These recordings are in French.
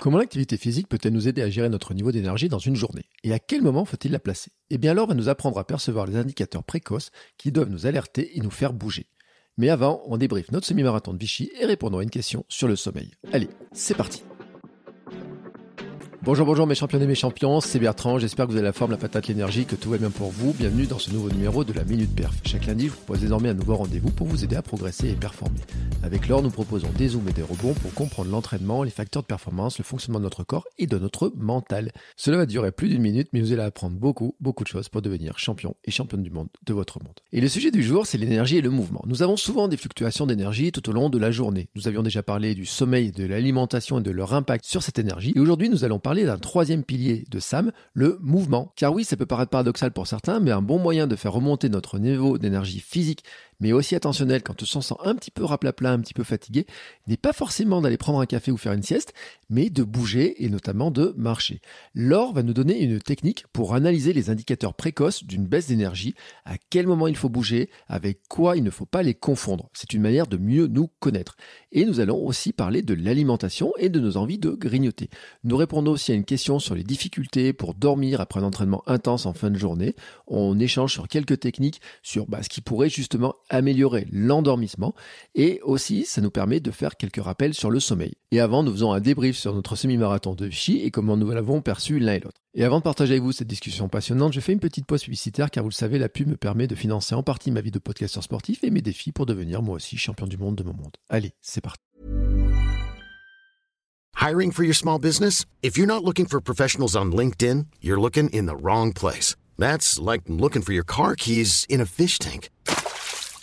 Comment l'activité physique peut-elle nous aider à gérer notre niveau d'énergie dans une journée? Et à quel moment faut-il la placer? Eh bien alors, va nous apprendre à percevoir les indicateurs précoces qui doivent nous alerter et nous faire bouger. Mais avant, on débriefe notre semi-marathon de Vichy et répondons à une question sur le sommeil. Allez, c'est parti Bonjour, bonjour mes champions et mes champions, c'est Bertrand, j'espère que vous avez la forme, la patate, l'énergie, que tout va bien pour vous. Bienvenue dans ce nouveau numéro de la Minute Perf. Chaque lundi, je vous propose désormais un nouveau rendez-vous pour vous aider à progresser et performer. Avec l'or, nous proposons des zooms et des rebonds pour comprendre l'entraînement, les facteurs de performance, le fonctionnement de notre corps et de notre mental. Cela va durer plus d'une minute, mais vous allez apprendre beaucoup, beaucoup de choses pour devenir champion et championne du monde de votre monde. Et le sujet du jour, c'est l'énergie et le mouvement. Nous avons souvent des fluctuations d'énergie tout au long de la journée. Nous avions déjà parlé du sommeil, de l'alimentation et de leur impact sur cette énergie. Et aujourd'hui, nous allons parler d'un troisième pilier de Sam, le mouvement. Car oui, ça peut paraître paradoxal pour certains, mais un bon moyen de faire remonter notre niveau d'énergie physique mais aussi attentionnel quand on se sent un petit peu raplapla, un petit peu fatigué, n'est pas forcément d'aller prendre un café ou faire une sieste, mais de bouger et notamment de marcher. L'or va nous donner une technique pour analyser les indicateurs précoces d'une baisse d'énergie, à quel moment il faut bouger, avec quoi il ne faut pas les confondre? C'est une manière de mieux nous connaître. Et nous allons aussi parler de l'alimentation et de nos envies de grignoter. Nous répondons aussi à une question sur les difficultés pour dormir après un entraînement intense en fin de journée. On échange sur quelques techniques sur bah, ce qui pourrait justement améliorer l'endormissement et aussi ça nous permet de faire quelques rappels sur le sommeil. Et avant, nous faisons un débrief sur notre semi-marathon de Vichy et comment nous l'avons perçu l'un et l'autre. Et avant de partager avec vous cette discussion passionnante, je fais une petite pause publicitaire car vous le savez, la pub me permet de financer en partie ma vie de podcasteur sportif et mes défis pour devenir moi aussi champion du monde de mon monde. Allez, c'est parti. Hiring for your small business? If you're not looking for professionals on LinkedIn, you're looking in the wrong place. That's like looking for your car keys in a fish tank.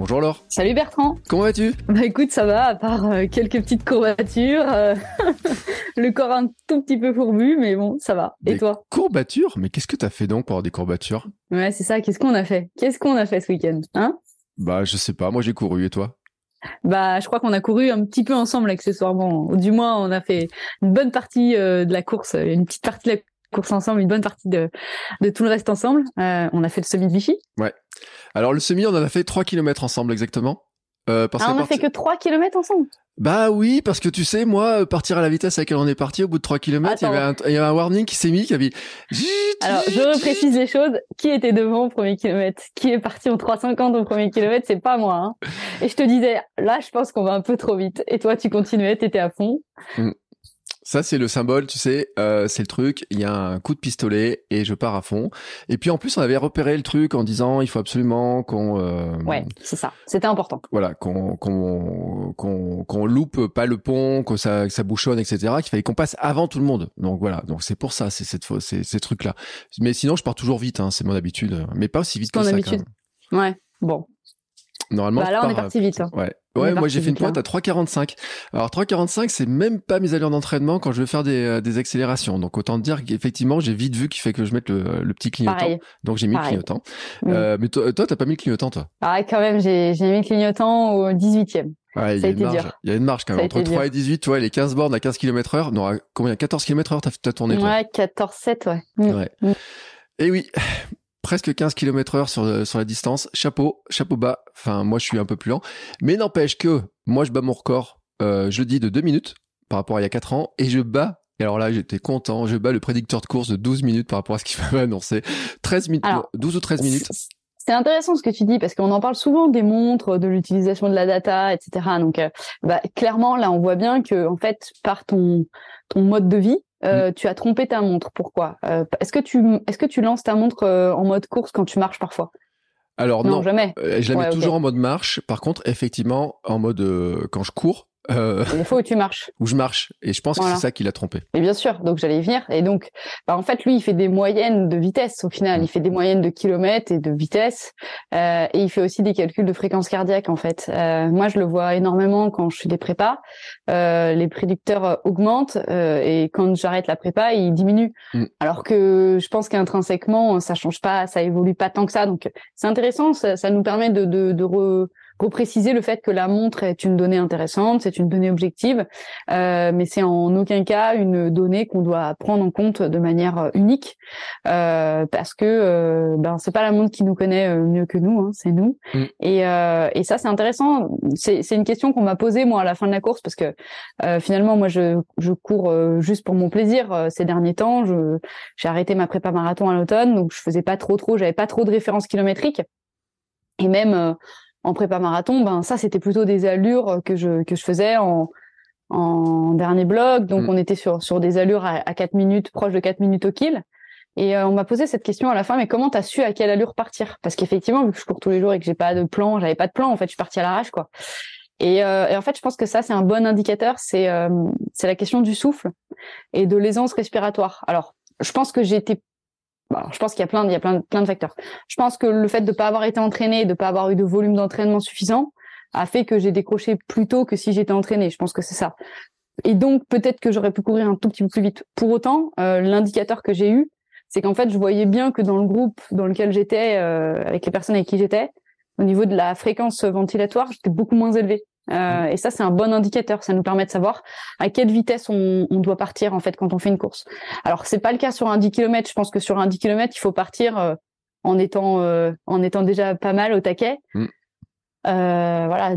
Bonjour Laure. Salut Bertrand. Comment vas-tu? Bah écoute, ça va, à part euh, quelques petites courbatures, euh, le corps un tout petit peu fourbu, mais bon, ça va. Et toi? Courbatures? Mais qu'est-ce que t'as fait donc pour avoir des courbatures? Ouais, c'est ça. Qu'est-ce qu'on a fait? Qu'est-ce qu'on a fait ce week-end? Hein? Bah je sais pas, moi j'ai couru et toi? Bah, je crois qu'on a couru un petit peu ensemble accessoirement. Ou du moins, on a fait une bonne partie euh, de la course, une petite partie de la course ensemble, une bonne partie de, de tout le reste ensemble. Euh, on a fait le semi de Vichy. Alors le semi, on en a fait 3 km ensemble exactement. Euh, parce Ah, on a parti- fait que 3 kilomètres ensemble? Bah oui, parce que tu sais, moi, euh, partir à la vitesse à laquelle on est parti, au bout de 3 km, il y, avait un, il y avait un warning qui s'est mis, qui avait... Alors, je reprécise les choses. Qui était devant au premier kilomètre? Qui est parti en 3,50 au premier kilomètre? C'est pas moi. Hein. Et je te disais, là, je pense qu'on va un peu trop vite. Et toi, tu continuais, t'étais à fond. Ça, c'est le symbole, tu sais, euh, c'est le truc, il y a un coup de pistolet et je pars à fond. Et puis en plus, on avait repéré le truc en disant, il faut absolument qu'on... euh, Ouais, c'est ça. C'était important. Voilà, qu'on qu'on qu'on qu'on loupe pas le pont, que ça que ça bouchonne, etc. Qu'il fallait qu'on passe avant tout le monde. Donc voilà, donc c'est pour ça, c'est cette c'est ces trucs là. Mais sinon, je pars toujours vite, hein, c'est mon habitude, mais pas aussi vite que Ton ça. quand habitude. même. Ouais. Bon. Normalement, Bah là, on pars, est parti vite. hein. Ouais. Ouais, moi j'ai fait une pointe à 3,45. Alors 3,45, c'est même pas mes allures d'entraînement quand je veux faire des, euh, des accélérations. Donc autant te dire qu'effectivement, j'ai vite vu qu'il fait que je mette le, le petit clignotant. Pareil. Donc j'ai mis le clignotant. Mm. Euh, mais toi, t'as pas mis le clignotant, toi? Ah, quand même, j'ai mis le clignotant au 18e. Ouais, il y a une marge. Il y a une marge quand même. Entre été 3 dur. et 18, tu vois, les 15 bornes à 15 km heure. Non, à combien? 14 km heure, t'as, tourné, toi? Ouais, 14-7, ouais. Mm. Ouais. Mm. Et oui, presque 15 km heure sur, euh, sur la distance. Chapeau, chapeau bas. Enfin, moi, je suis un peu plus lent. Mais n'empêche que moi, je bats mon record, euh, je le dis, de 2 minutes par rapport à il y a 4 ans. Et je bats, et alors là, j'étais content, je bats le prédicteur de course de 12 minutes par rapport à ce qu'il m'avait annoncé. 13 minutes, Alors, 12 ou 13 minutes. C'est- C'est intéressant ce que tu dis parce qu'on en parle souvent des montres, de l'utilisation de la data, etc. Donc, euh, bah, clairement, là, on voit bien que en fait, par ton ton mode de vie, euh, tu as trompé ta montre. Pourquoi? Euh, Est-ce que tu est-ce que tu lances ta montre euh, en mode course quand tu marches parfois? Alors non, jamais. Euh, je la mets Ouais, toujours en mode marche. Par contre, effectivement, en mode quand je cours, Euh... des fois où tu marches. Où je marche. Et je pense que c'est ça qui l'a trompé. Et bien sûr, donc j'allais y venir. Et donc, bah, en fait, lui, il fait des moyennes de vitesse au final. Il fait des moyennes de kilomètres et de vitesse. Euh, et il fait aussi des calculs de fréquence cardiaque, en fait. Euh, moi, je le vois énormément quand je fais des prépas. Euh, les prédicteurs augmentent euh, et quand j'arrête la prépa, ils diminuent. Mm. Alors que je pense qu'intrinsèquement, ça change pas, ça évolue pas tant que ça. Donc, c'est intéressant. Ça, ça, nous permet de, de, de re repréciser le fait que la montre est une donnée intéressante, c'est une donnée objective, euh, mais c'est en aucun cas une donnée qu'on doit prendre en compte de manière euh, unique, euh, parce que euh, ben c'est pas la montre qui nous connaît euh, mieux que nous, hein, c'est nous. Mm. Et, euh, et ça c'est intéressant. C'est, une question qu'on m'a posée moi à la fin de la course parce que finalement moi je, je cours juste pour mon plaisir ces derniers temps. J'ai arrêté ma prépa marathon à l'automne, donc je faisais pas trop trop, j'avais pas trop de références kilométriques. Et même en prépa marathon, ben ça c'était plutôt des allures que je que je faisais en en dernier bloc. Donc mm. on était sur sur des allures à, à 4 minutes, proche de 4 minutes au kill. Et euh, on m'a posé cette question à la fin, mais comment t'as su à quelle allure partir? Parce qu'effectivement, vu que je cours tous les jours et que j'ai pas de plan, j'avais pas de plan. En fait, je suis partie à l'arrache, quoi. Et, euh, et, en fait, je pense que ça, c'est un bon indicateur. C'est euh, c'est la question du souffle et de l'aisance respiratoire. Alors, je pense que j'ai bah, je pense qu'il y a plein, de facteurs. Je pense que le fait de ne pas avoir été entraîné, de ne pas avoir eu de volume d'entraînement suffisant, a fait que j'ai décroché plus tôt que si j'étais entraîné. Je pense que c'est ça. Et donc peut-être que j'aurais pu courir un tout petit peu plus vite. Pour autant, euh, l'indicateur que j'ai eu, c'est qu'en fait, je voyais bien que dans le groupe dans lequel j'étais, euh, avec les personnes avec qui j'étais, au niveau de la fréquence ventilatoire, j'étais beaucoup moins élevé. Euh, et ça, c'est un bon indicateur. Ça nous permet de savoir à quelle vitesse on, on, doit partir en fait quand on fait une course. Alors, c'est pas le cas sur un 10 km. Je pense que sur un 10 km, il faut partir euh, en étant euh, en étant déjà pas mal au taquet. Mm. Euh, voilà.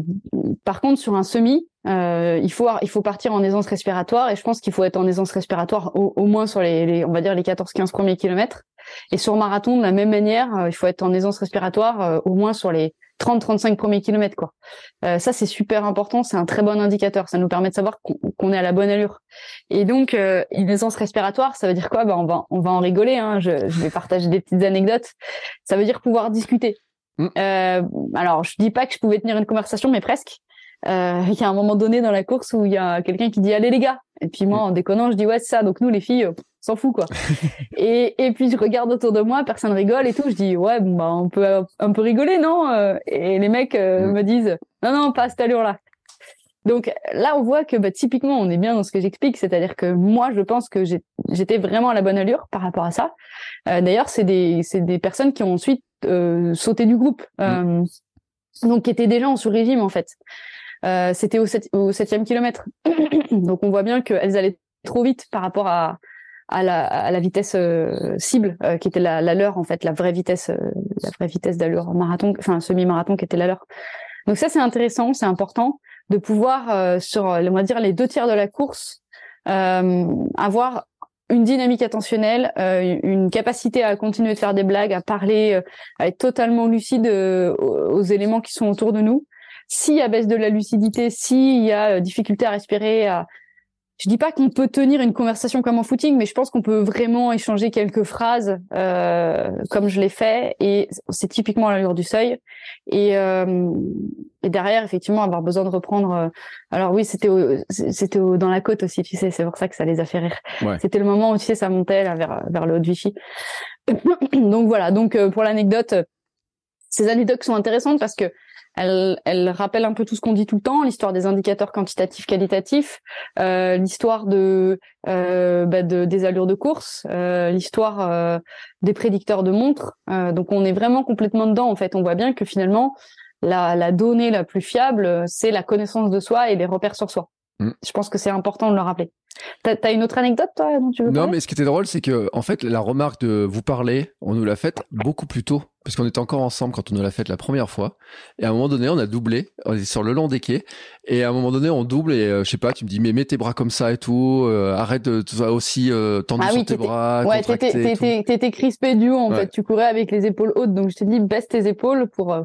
Par contre, sur un semi, il faut il faut partir en aisance respiratoire et je pense qu'il faut être en aisance respiratoire au, au moins sur les, les, on va dire les 14-15 premiers kilomètres. Et sur marathon, de la même manière, il faut être en aisance respiratoire au moins sur les 30-35 premiers kilomètres quoi. Euh, ça c'est super important, c'est un très bon indicateur, ça nous permet de savoir qu'on est à la bonne allure. Et donc euh, une aisance respiratoire, ça veut dire quoi? Bah on va on va en rigoler. Hein. Je, je, vais partager des petites anecdotes. Ça veut dire pouvoir discuter. Mm. Euh, alors je dis pas que je pouvais tenir une conversation, mais presque. Euh, il y a un moment donné dans la course où il y a quelqu'un qui dit allez les gars et puis moi en déconnant je dis ouais c'est ça donc nous les filles s'en fout quoi. et, et puis je regarde autour de moi, personne rigole et tout. Je dis ouais bon bah on peut un peu rigoler non euh, Et les mecs euh, mm. me disent non non pas à cette allure là. Donc là on voit que bah, typiquement on est bien dans ce que j'explique, c'est-à-dire que moi je pense que j'étais vraiment à la bonne allure par rapport à ça. Euh, D'ailleurs c'est des c'est des personnes qui ont ensuite euh, sauté du groupe, mm. donc qui étaient déjà en sous-régime en fait. C'était au, au septième kilomètre, donc on voit bien qu'elles allaient trop vite par rapport à, à la, à la vitesse euh, cible euh, qui était la, la, leur en fait la vraie vitesse euh, la vraie vitesse d'allure marathon enfin semi-marathon qui était la leur donc ça c'est intéressant c'est important de pouvoir sur on va dire les deux tiers de la course avoir une dynamique attentionnelle, une capacité à continuer de faire des blagues, à parler, à être totalement lucide aux, éléments qui sont autour de nous. S'il y a baisse de la lucidité, s'il y a difficulté à respirer, à, je dis pas qu'on peut tenir une conversation comme en footing, mais je pense qu'on peut vraiment échanger quelques phrases euh, comme je l'ai fait, et c'est typiquement à l'allure du seuil. Et, euh, et derrière, effectivement, avoir besoin de reprendre. Euh, alors oui, c'était c'était dans la côte aussi, tu sais, c'est pour ça que ça les a fait rire. C'était le moment où tu sais ça montait là vers vers le haut de Vichy. donc voilà. Donc euh, pour l'anecdote, ces anecdotes sont intéressantes parce que elle, elle rappelle un peu tout ce qu'on dit tout le temps, l'histoire des indicateurs quantitatifs qualitatifs, euh, l'histoire de, euh, bah de, des allures de course, euh, l'histoire euh, des prédicteurs de montres. Euh, donc on est vraiment complètement dedans en fait. On voit bien que finalement la, la donnée la plus fiable, c'est la connaissance de soi et les repères sur soi. Mm. Je pense que c'est important de le rappeler. T'as as une autre anecdote, toi, dont tu veux Non, mais ce qui était drôle, c'est que, en fait, la remarque de vous parler, on nous l'a faite beaucoup plus tôt parce qu'on était encore ensemble quand on l'a fait la première fois. Et à un moment donné, on a doublé. On est sur le long des quais. Et à un moment donné, on double et euh, je sais pas, tu me dis, mais mets tes bras comme ça et tout. Euh, arrête de toi aussi euh, tendu ah sur tes bras. Ouais, t'étais crispé du haut en fait. Tu courais avec les épaules hautes. Donc je te dis, baisse tes épaules pour. Euh,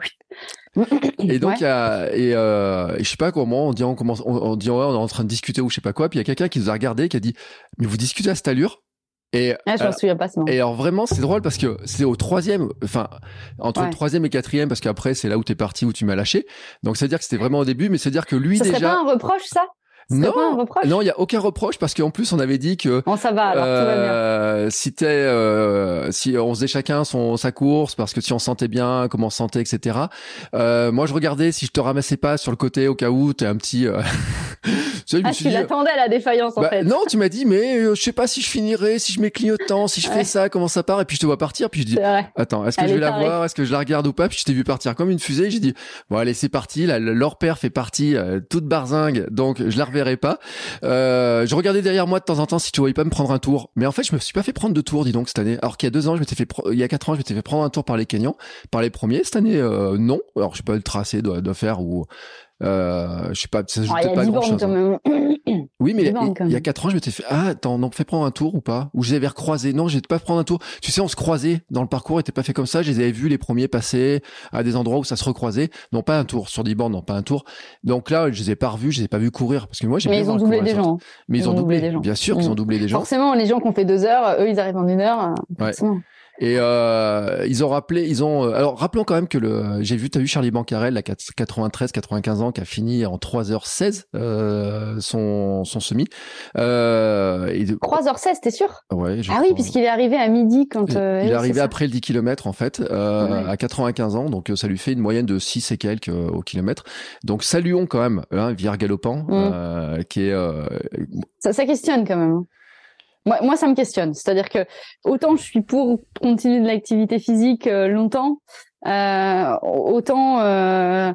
et donc il y a et, euh, je sais pas comment on dit on commence on, dit ouais, on est en train de discuter ou je sais pas quoi. Puis il y a quelqu'un qui nous a regardé qui a dit, mais vous discutez à cette allure? Et, ah, je m'en souviens pas ce Et alors vraiment, c'est drôle parce que c'est au troisième, enfin entre le troisième et quatrième, parce qu'après c'est là où t'es parti, où tu m'as lâché. Donc c'est à dire que c'était vraiment au début, mais c'est à dire que lui ça déjà. Serait pas un reproche ça? Non, non, il y a aucun reproche parce qu'en plus on avait dit que bon, ça va, alors, tout va bien. Euh, si t'es, euh, si on faisait chacun son sa course parce que si on sentait bien, comment on sentait, etc. Euh, moi je regardais si je te ramassais pas sur le côté au cas où t'es un petit. Euh... tu ah, tu l'attendais la défaillance en bah, fait. Non, tu m'as dit mais euh, je sais pas si je finirai, si je mets clignotant, si je fais ça, comment ça part et puis je te vois partir puis je dis attends, est-ce que je vais la voir, est-ce que je la regarde ou pas puis je t'ai vu partir comme une fusée, j'ai dit bon allez c'est parti, leur père fait partie toute barzingue donc je la reverrai Euh, je regardais derrière moi de temps en temps si tu voyais pas me prendre un tour. Mais en fait, je me suis pas fait prendre de tour, dis donc, cette année. Alors qu'il y a deux ans, je m'étais fait, il y a quatre ans, je m'étais fait prendre un tour par les Kenyans, par les premiers. Cette année, euh, non. Alors, je sais pas le tracé doit faire ou euh, je sais pas, ça ah, pas grand chose. Hein. Oui, mais il y, a quatre ans, je m'étais fait, ah, attends, non, fais prendre un tour ou pas? Ou je les avais recroisés. Non, j'ai pas prendre un tour. Tu sais, on se croisait dans le parcours, était pas fait comme ça. Je les avais vus les premiers passer à des endroits où ça se recroisait. Non, pas un tour. Sur des bandes, non, pas un tour. Donc là, je les ai pas revus, je les ai pas vus courir. Parce que moi, j'ai Mais ils ont doublé des gens. Mais ils, ont doublé, des gens. Bien sûr qu'ils ont mm. doublé des gens. Forcément, les gens qui ont fait deux heures, eux, ils arrivent en une heure. Ouais. Et euh, ils ont rappelé, ils ont. Euh, alors rappelons quand même que le, j'ai vu, t'as vu Charlie Bancarel, la 93, 95 ans, qui a fini en 3h16 euh, son son semi. Euh, et 3h16, t'es sûr? Ouais. ah oui, puisqu'il est arrivé à midi quand. Euh, il est arrivé après le 10 km en fait, euh, à 95 ans, donc ça lui fait une moyenne de 6 et quelques au kilomètre. Donc saluons quand même, hein, Vière Galopant, mm. qui est. Ça, ça questionne quand même. Moi, ça me questionne. C'est-à-dire que autant je suis pour continuer de l'activité physique euh, longtemps, euh, autant euh,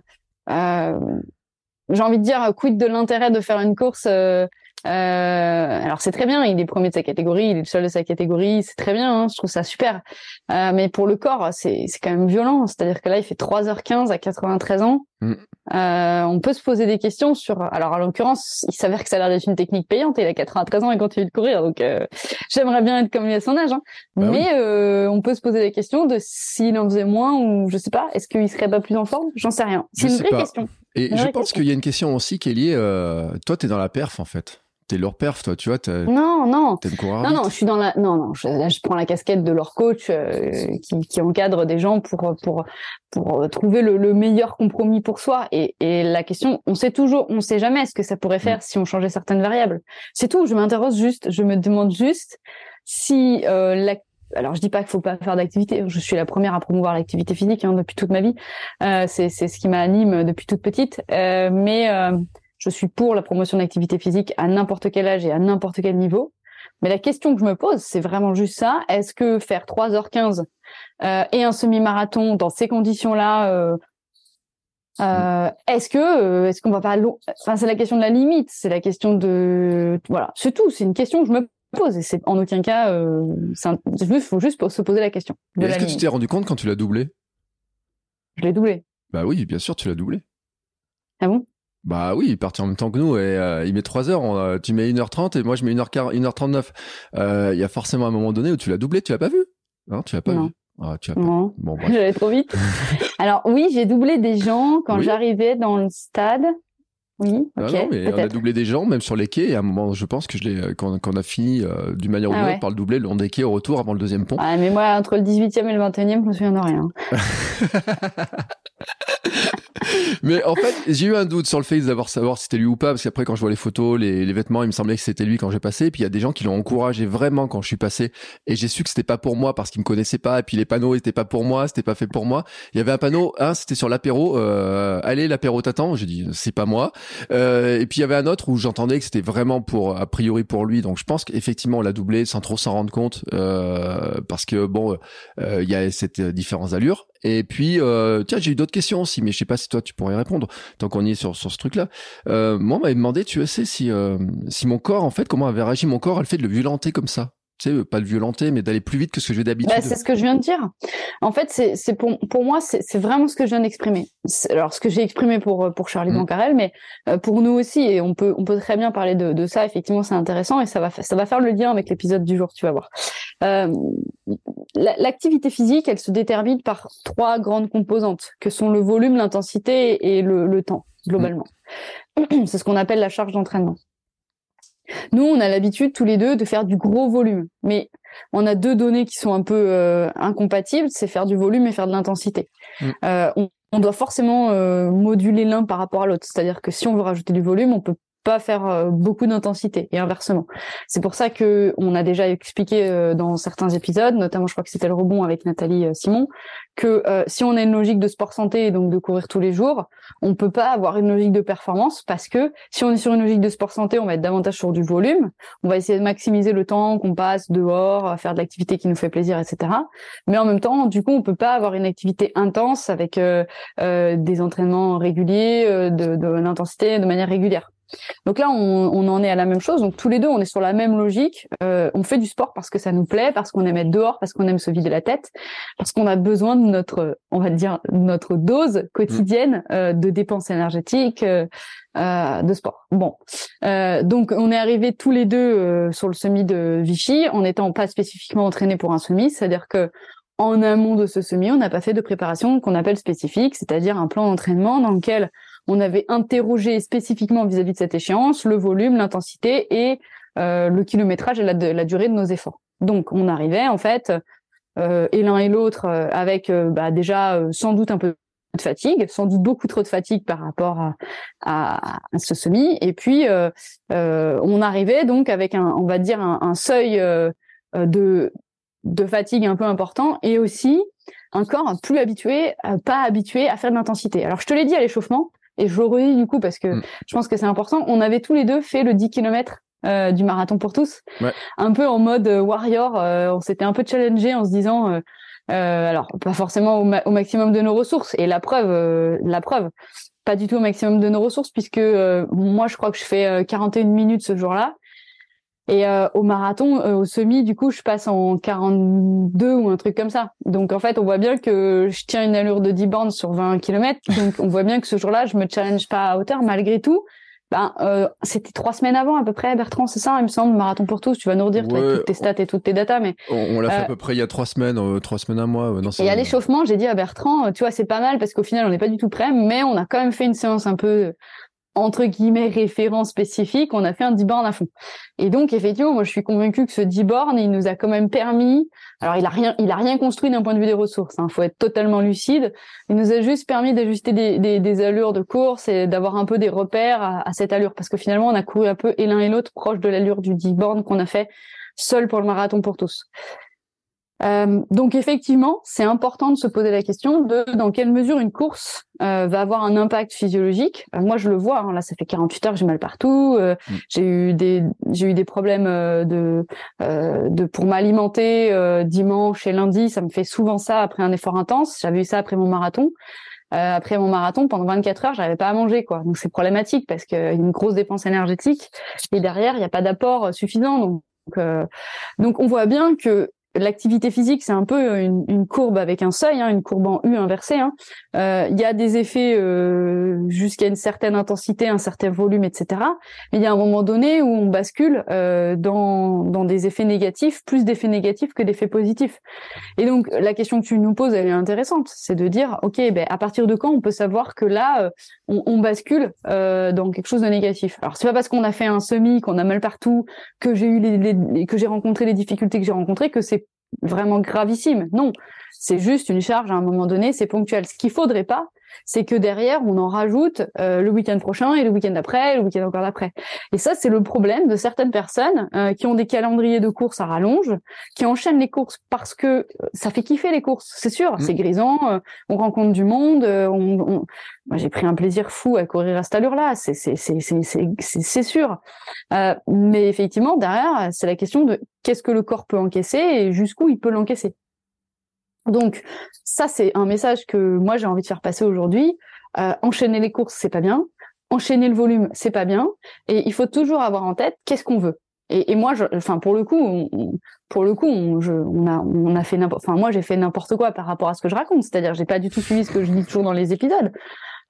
j'ai envie de dire quid de l'intérêt de faire une course. Alors c'est très bien, il est premier de sa catégorie, il est le seul de sa catégorie, c'est très bien, hein, je trouve ça super. mais pour le corps, c'est c'est quand même violent. C'est-à-dire que là, il fait 3h15 à 93 ans. Mm. Euh, on peut se poser des questions sur. Alors, en l'occurrence, il s'avère que ça a l'air d'être une technique payante. Et il a 93 ans et continue de courir, donc euh, j'aimerais bien être comme lui à son âge. Hein. Bah Mais euh, on peut se poser des questions de s'il en faisait moins ou je sais pas. Est-ce qu'il serait pas plus en forme? J'en sais rien. C'est une vraie question. Et je pense qu'il y a une question aussi qui est liée. toi, tu es dans la perf en fait t'es leur perf, toi, tu vois. Non, non. non, non, je suis dans la. Non, non. Je, là, je prends la casquette de leur coach euh, qui, qui, encadre des gens pour pour pour trouver le, le meilleur compromis pour soi. Et, et, la question, on sait toujours, on sait jamais ce que ça pourrait faire mm. si on changeait certaines variables. C'est tout. Je m'interroge juste. Je me demande juste si euh, la alors je dis pas qu'il faut pas faire d'activité. Je suis la première à promouvoir l'activité physique hein, depuis toute ma vie. Euh, c'est c'est ce qui m'anime depuis toute petite. Euh, mais euh, je suis pour la promotion d'activité physique à n'importe quel âge et à n'importe quel niveau. Mais la question que je me pose, c'est vraiment juste ça. Est-ce que faire 3h15 euh, et un semi-marathon dans ces conditions-là, euh, euh, est-ce que est-ce qu'on va pas enfin c'est la question de la limite, c'est la question de voilà, c'est tout, c'est une question que je me pose et c'est en aucun cas il faut juste se poser la question. Est-ce que tu t'es rendu compte quand tu l'as doublé? Je l'ai doublé. Bah oui, bien sûr, tu l'as doublé. Ah bon? Bah oui, il partit en même temps que nous et euh, il met 3 heures. Euh, tu mets 1h30 et moi je mets 1h40, 1h39. Euh, il y a forcément un moment donné où tu l'as doublé, tu l'as pas vu? Non, tu l'as pas vu. Ah, tu as pas... Non, bon, j'allais trop vite. Alors oui, j'ai doublé des gens quand j'arrivais dans le stade. Oui, ok. non, mais on a doublé des gens, même sur les quais. Et à un moment, je pense que je l'ai, quand, on a fini euh, d'une manière ou d'une ah autre par le doubler le long des quais au retour avant le deuxième pont. Ah, mais moi, entre le 18e et le 21e, je me souviens de rien. mais en fait, j'ai eu un doute sur le fait d'avoir savoir si c'était lui ou pas, parce qu'après, quand je vois les photos, les, les vêtements, il me semblait que c'était lui quand j'ai passé. Et puis il y a des gens qui l'ont encouragé vraiment quand je suis passé. Et j'ai su que c'était pas pour moi parce qu'ils me connaissaient pas. Et puis les panneaux étaient pas pour moi, c'était pas fait pour moi. Il y avait un panneau, un, c'était sur l'apéro. Euh, allez, l'apéro t'attend. J'ai dit, c'est pas moi. Euh, et puis il y avait un autre où j'entendais que c'était vraiment pour, a priori pour lui. Donc je pense qu'effectivement, on l'a doublé sans trop s'en rendre compte, euh, parce que bon, euh, il y a cette différence d'allure. Et puis, euh, tiens, j'ai eu d'autres questions aussi, mais je sais pas si toi tu pourrais répondre tant qu'on y est sur, sur ce truc-là. Euh, moi, on m'avait demandé, tu sais, si euh, si mon corps, en fait, comment avait réagi mon corps, elle fait de le violenter comme ça tu sais, pas le violenter, mais d'aller plus vite que ce que je vais d'habitude. Bah, c'est ce que je viens de dire. En fait, c'est, pour, pour moi, c'est, vraiment ce que je viens d'exprimer. Alors, ce que j'ai exprimé pour, pour Charlie mmh. Bancarel, mais euh, pour nous aussi, et on peut, on peut très bien parler de, de ça. Effectivement, c'est intéressant et ça va, ça va faire le lien avec l'épisode du jour, tu vas voir. Euh, l'activité physique, elle se détermine par trois grandes composantes, que sont le volume, l'intensité et le, le temps, globalement. Mmh. C'est ce qu'on appelle la charge d'entraînement. Nous, on a l'habitude tous les deux de faire du gros volume, mais on a deux données qui sont un peu euh, incompatibles, c'est faire du volume et faire de l'intensité. Mm. Euh, on, on, doit forcément moduler l'un par rapport à l'autre, c'est-à-dire que si on veut rajouter du volume, on peut pas faire euh, beaucoup d'intensité et inversement. C'est pour ça que on a déjà expliqué euh, dans certains épisodes, notamment je crois que c'était le rebond avec Nathalie euh, Simon, que si on a une logique de sport santé et donc de courir tous les jours, on peut pas avoir une logique de performance parce que si on est sur une logique de sport santé, on va être davantage sur du volume, on va essayer de maximiser le temps qu'on passe dehors faire de l'activité qui nous fait plaisir, etc. Mais en même temps, du coup, on peut pas avoir une activité intense avec des entraînements réguliers, de, de l'intensité de manière régulière. Donc là, on, en est à la même chose. Donc tous les deux, on est sur la même logique. Euh, on fait du sport parce que ça nous plaît, parce qu'on aime être dehors, parce qu'on aime se vider la tête, parce qu'on a besoin de notre, on va dire, notre dose quotidienne euh, de dépenses énergétiques. Euh, de sport. Bon, donc on est arrivés tous les deux sur le semi de Vichy en n'étant pas spécifiquement entraînés pour un semi, c'est-à-dire que en amont de ce semi, on n'a pas fait de préparation qu'on appelle spécifique, c'est-à-dire un plan d'entraînement dans lequel on avait interrogé spécifiquement vis-à-vis de cette échéance le volume, l'intensité et euh, le kilométrage et la, durée de nos efforts. Donc on arrivait en fait, euh, et l'un et l'autre, euh, avec bah, déjà sans doute un peu de fatigue, sans doute beaucoup trop de fatigue par rapport à, ce semi, et puis on arrivait donc avec un, on va dire un, seuil de de fatigue un peu important et aussi un corps plus habitué, pas habitué à faire de l'intensité. Alors je te l'ai dit à l'échauffement, et je le redis du coup parce que mm. je pense que c'est important. On avait tous les deux fait le 10 km euh, du marathon pour tous, un peu en mode euh, warrior. Euh, on s'était un peu challengé en se disant, alors pas forcément au, maximum de nos ressources. Et la preuve, la preuve, pas du tout au maximum de nos ressources puisque moi je crois que je fais 41 minutes ce jour-là et euh, au marathon, euh, au semi, du coup, je passe en 42 ou un truc comme ça. Donc en fait, on voit bien que je tiens une allure de 10 bornes sur 20 km. Donc on voit bien que ce jour-là, je me challenge pas à hauteur malgré tout. Ben, euh, c'était trois semaines avant à peu près, Bertrand, c'est ça, il me semble, marathon pour tous. Tu vas nous redire toutes tes stats et toutes tes datas, mais on, l'a fait à peu près il y a trois semaines, trois semaines à mois. Non, et à l'échauffement, j'ai dit à Bertrand, tu vois, c'est pas mal parce qu'au final, on n'est pas du tout prêt, mais on a quand même fait une séance un peu entre guillemets référent spécifique, on a fait un 10 bornes à fond. Et donc effectivement, moi je suis convaincue que ce 10 bornes, il nous a quand même permis. Alors il a rien, il a rien construit d'un point de vue des ressources. Il hein, faut être totalement lucide. Il nous a juste permis d'ajuster des, des, des, allures de course et d'avoir un peu des repères à, à, cette allure, parce que finalement on a couru un peu et l'un et l'autre proche de l'allure du 10 bornes qu'on a fait seul pour le marathon pour tous. Euh, donc effectivement, c'est important de se poser la question de dans quelle mesure une course euh, va avoir un impact physiologique. Euh, moi, je le vois. Hein, là, ça fait 48 heures j'ai mal partout. Mm. J'ai eu des j'ai eu des problèmes de de pour m'alimenter dimanche et lundi. Ça me fait souvent ça après un effort intense. J'avais eu ça après mon marathon. après mon marathon, pendant 24 heures, j'avais pas à manger, quoi. Donc c'est problématique parce qu'il y a une grosse dépense énergétique et derrière, il n'y a pas d'apport suffisant. Donc, donc on voit bien que l'activité physique, c'est un peu euh, une, courbe avec un seuil, hein, une courbe en U inversée. Hein. Euh, il y a des effets euh, jusqu'à une certaine intensité, un certain volume, etc. Mais il y a un moment donné où on bascule dans, dans des effets négatifs, plus d'effets négatifs que d'effets positifs. Et donc la question que tu nous poses, elle est intéressante, c'est de dire, ok, ben à partir de quand on peut savoir que là, on, on bascule dans quelque chose de négatif? Alors c'est pas parce qu'on a fait un semi, qu'on a mal partout, que j'ai eu les que j'ai rencontré les difficultés que j'ai rencontrées, que c'est vraiment gravissime. Non, c'est juste une charge à un moment donné, c'est ponctuel. Ce qu'il faudrait pas, c'est que derrière, on en rajoute euh, le week-end prochain et le week-end d'après, le week-end encore d'après. Et ça, c'est le problème de certaines personnes euh, qui ont des calendriers de courses à rallonge, qui enchaînent les courses parce que euh, ça fait kiffer les courses, c'est sûr, c'est mm. grisant, on rencontre du monde, on, Moi, j'ai pris un plaisir fou à courir à cette allure-là, c'est c'est c'est c'est sûr. mais effectivement, derrière, c'est la question de qu'est-ce que le corps peut encaisser et jusqu'où il peut l'encaisser. Donc ça, c'est un message que moi j'ai envie de faire passer aujourd'hui. Euh, enchaîner les courses, c'est pas bien. Enchaîner le volume, c'est pas bien. Et il faut toujours avoir en tête qu'est-ce qu'on veut. Et, moi, enfin pour le coup, pour le coup, on a, on a fait n'importe. Enfin moi, j'ai fait n'importe quoi par rapport à ce que je raconte. C'est-à-dire, j'ai pas du tout suivi ce que je dis toujours dans les épisodes.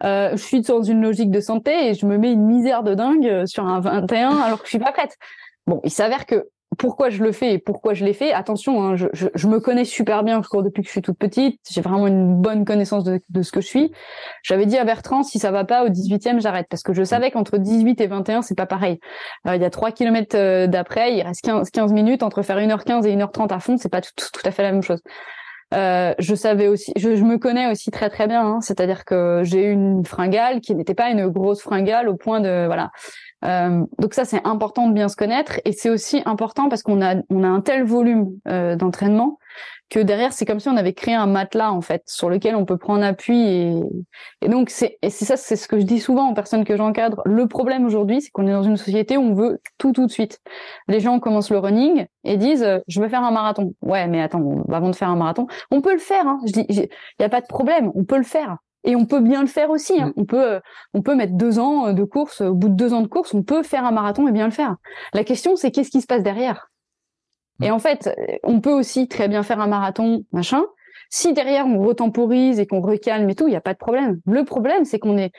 Euh, je suis dans une logique de santé et je me mets une misère de dingue sur un 21 alors que je suis pas prête. Bon, il s'avère que pourquoi je le fais et pourquoi je l'ai fait. Attention, hein, je, je, je, me connais super bien, je cours depuis que je suis toute petite. J'ai vraiment une bonne connaissance de, de ce que je suis. J'avais dit à Bertrand, si ça va pas au 18e, j'arrête. Parce que je savais qu'entre 18 et 21, c'est pas pareil. Euh, il y a 3 km euh, d'après, il reste 15, 15 minutes. Entre faire 1h15 et 1h30 à fond, c'est pas tout, tout, à fait la même chose. Euh, je savais aussi, je, je, me connais aussi très très bien. Hein, C'est-à-dire que j'ai eu une fringale qui n'était pas une grosse fringale au point de voilà. Euh, donc ça, c'est important de bien se connaître et c'est aussi important parce qu'on a on a un tel volume euh, d'entraînement que derrière, c'est comme si on avait créé un matelas en fait sur lequel on peut prendre appui et, et donc c'est c'est ça, c'est ce que je dis souvent aux personnes que j'encadre. Le problème aujourd'hui, c'est qu'on est dans une société où on veut tout tout de suite. Les gens commencent le running et disent je veux faire un marathon. Ouais, mais attends, avant de faire un marathon, on peut le faire. Hein. Je dis, il y a pas de problème, on peut le faire. Et on peut bien le faire aussi. Hein. Mm. On peut, on peut mettre deux ans de course. Au bout de deux ans de course, on peut faire un marathon et bien le faire. La question, c'est qu'est-ce qui se passe derrière? Et mm. en fait, on peut aussi très bien faire un marathon, machin. Si derrière on retemporise et qu'on recalme et tout, il n'y a pas de problème. Le problème, c'est qu'on est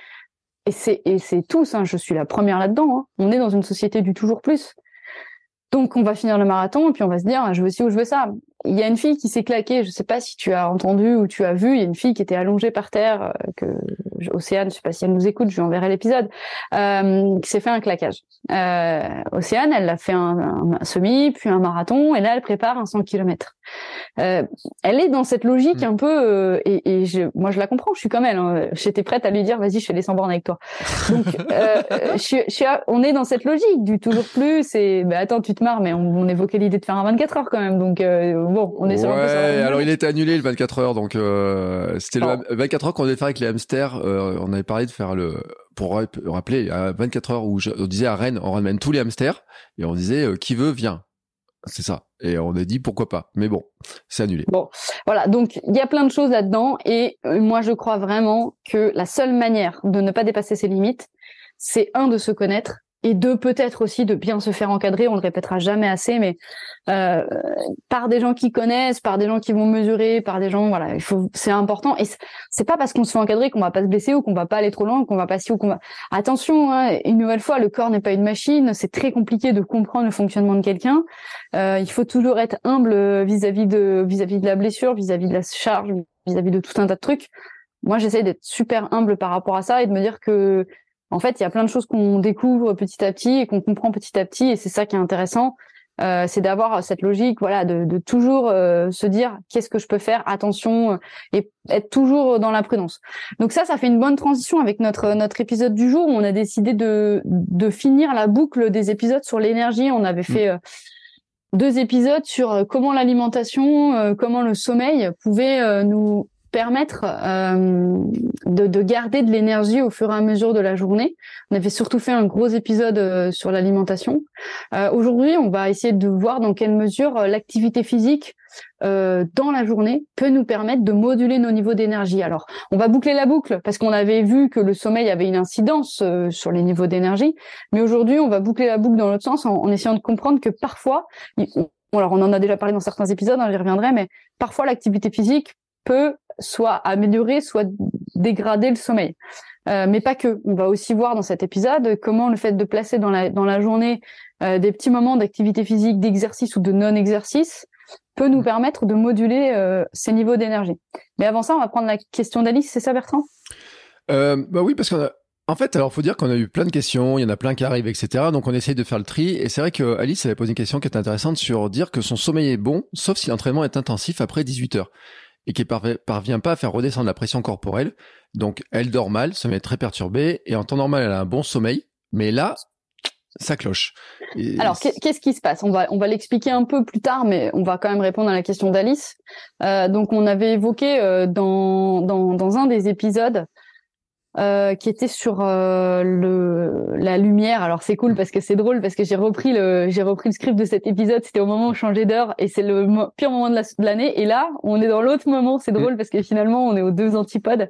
et c'est et c'est tous. Hein, je suis la première là-dedans. Hein, on est dans une société du toujours plus. Donc on va finir le marathon et puis on va se dire je veux ci ou je veux ça il y a une fille qui s'est claquée, je sais pas si tu as entendu ou tu as vu, il y a une fille qui était allongée par terre, euh, que Océane, je sais pas si elle nous écoute, je lui enverrai l'épisode, euh, qui s'est fait un claquage. Euh, Océane, elle a fait un, un, semi, puis un marathon, et là elle prépare un 100 km. Euh, elle est dans cette logique mm. un peu, euh, et, et je, moi je la comprends, je suis comme elle. Hein. J'étais prête à lui dire, vas-y, je fais les 100 bornes avec toi. Donc, euh, je, je, on est dans cette logique du toujours plus. Et bah, attends, tu te marres, mais on, on évoquait l'idée de faire un 24 heures quand même. Donc bon, on est sur ouais, alors il était annulé le 24 heures, donc euh, c'était le 24 heures qu'on devait faire avec les hamsters. Euh, on avait parlé de faire le pour rappeler à 24 heures où je, on disait à Rennes, on ramène tous les hamsters et on disait euh, qui veut vient. C'est ça. Et on a dit pourquoi pas. Mais bon, c'est annulé. Bon, voilà. Donc il y a plein de choses là-dedans et moi je crois vraiment que la seule manière de ne pas dépasser ses limites, c'est un de se connaître et deux peut-être aussi de bien se faire encadrer. On le répétera jamais assez, mais euh, par des gens qui connaissent, par des gens qui vont mesurer, par des gens voilà, c'est important. Et c'est pas parce qu'on se fait encadrer qu'on va pas se blesser ou qu'on va pas aller trop loin, qu'on va pas si ou qu'on va. Attention, hein, une nouvelle fois, le corps n'est pas une machine. C'est très compliqué de comprendre le fonctionnement de quelqu'un. Euh, il faut toujours être humble vis-à-vis de vis-à-vis de la blessure, vis-à-vis de la charge, vis-à-vis de tout un tas de trucs. Moi, j'essaie d'être super humble par rapport à ça et de me dire que en fait, il y a plein de choses qu'on découvre petit à petit et qu'on comprend petit à petit, et c'est ça qui est intéressant. Euh, c'est d'avoir cette logique, voilà, de, de toujours euh, se dire qu'est-ce que je peux faire, attention, euh, et être toujours dans la prudence. Donc ça, ça fait une bonne transition avec notre notre épisode du jour où on a décidé de de finir la boucle des épisodes sur l'énergie. On avait fait euh, deux épisodes sur comment l'alimentation, comment le sommeil pouvait nous permettre euh, de, de, garder de l'énergie au fur et à mesure de la journée. On avait surtout fait un gros épisode euh, sur l'alimentation. Euh, Aujourd'hui, on va essayer de voir dans quelle mesure l'activité physique dans la journée peut nous permettre de moduler nos niveaux d'énergie. Alors, on va boucler la boucle parce qu'on avait vu que le sommeil avait une incidence sur les niveaux d'énergie, mais aujourd'hui, on va boucler la boucle dans l'autre sens en, essayant de comprendre que parfois, alors on en a déjà parlé dans certains épisodes, hein, j'y reviendrai, mais parfois l'activité physique peut soit améliorer, soit dégrader le sommeil. Euh, mais pas que. On va aussi voir dans cet épisode comment le fait de placer dans la, dans la journée euh, des petits moments d'activité physique, d'exercice ou de non-exercice peut nous permettre de moduler euh, ces niveaux d'énergie. Mais avant ça, on va prendre la question d'Alice, c'est ça Bertrand? Euh, Bah oui, parce qu'on a... En fait, alors faut dire qu'on a eu plein de questions, il y en a plein qui arrivent, etc. Donc on essaye de faire le tri. Et c'est vrai que Alice avait posé une question qui est intéressante sur dire que son sommeil est bon, sauf si l'entraînement est intensif après 18 heures et qui parvient pas à faire redescendre la pression corporelle. Donc, elle dort mal, se met très perturbée, et en temps normal, elle a un bon sommeil, mais là, ça cloche. Alors, qu'est-ce qui se passe? On va, on va l'expliquer un peu plus tard, mais on va quand même répondre à la question d'Alice. Euh, donc, on avait évoqué euh, dans, dans, dans un des épisodes euh, qui était sur euh, le la lumière. Alors c'est cool parce que c'est drôle parce que j'ai repris le j'ai repris le script de cet épisode. C'était au moment où on changeait d'heure et c'est le pire moment de l'année. Et là, on est dans l'autre moment. C'est drôle parce que finalement, on est aux deux antipodes.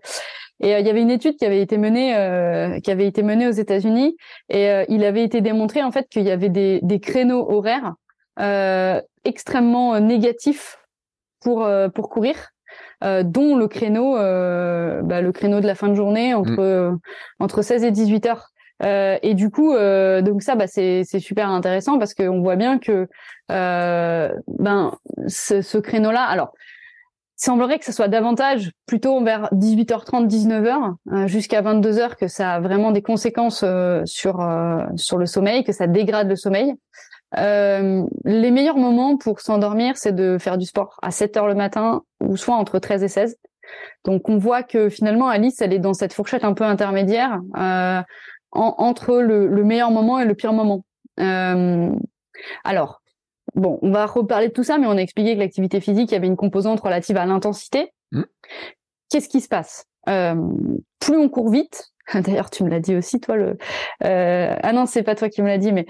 Et euh, il y avait une étude qui avait été menée euh, qui avait été menée aux États-Unis et il avait été démontré en fait qu'il y avait des des créneaux horaires extrêmement négatifs pour pour courir euh, dont le créneau, euh, bah, le créneau de la fin de journée entre mm. entre 16 et 18 heures. Euh, et du coup, euh, donc ça, bah, c'est super intéressant parce qu'on voit bien que euh, ben ce, ce créneau-là, alors il semblerait que ça soit davantage plutôt vers 18h30, 19h jusqu'à 22h que ça a vraiment des conséquences sur sur le sommeil, que ça dégrade le sommeil. Les meilleurs moments pour s'endormir, c'est de faire du sport à 7h le matin ou soit entre 13 et 16. Donc on voit que finalement Alice, elle est dans cette fourchette un peu intermédiaire euh, entre le, meilleur moment et le pire moment. Euh, alors, bon, on va reparler de tout ça, mais on a expliqué que l'activité physique, il y avait une composante relative à l'intensité. Mmh. Qu'est-ce qui se passe? Euh, Plus on court vite, d'ailleurs tu me l'as dit aussi toi, le ah non c'est pas toi qui me l'as dit, mais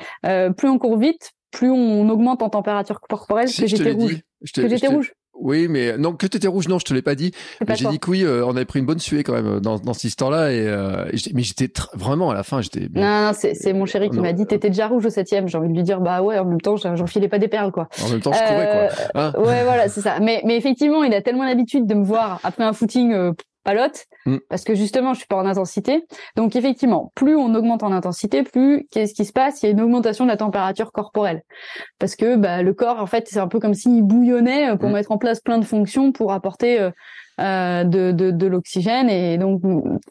plus on court vite, plus on augmente en température corporelle. que j'étais rouge. que j'étais rouge. Oui, mais non, que t'étais rouge, non, je te l'ai pas dit. J'ai dit que oui, euh, on avait pris une bonne suée quand même euh, dans, dans cette histoire-là. Et, euh, mais j'étais vraiment à la fin, j'étais. Non, non, c'est mon chéri qui m'a dit t'étais déjà rouge au septième. J'ai envie de lui dire bah ouais, en même temps, j'enfilais pas des perles quoi. En même temps, je courais quoi. Hein? ouais, voilà, c'est ça. Mais, mais effectivement, il a tellement l'habitude de me voir après un footing palote mm. parce que justement je suis pas en intensité. Donc effectivement, plus on augmente en intensité, plus qu'est-ce qui se passe? Il y a une augmentation de la température corporelle parce que bah, le corps en fait c'est un peu comme s'il bouillonnait euh, pour mm. mettre en place plein de fonctions pour apporter euh, euh, de, de, de l'oxygène et donc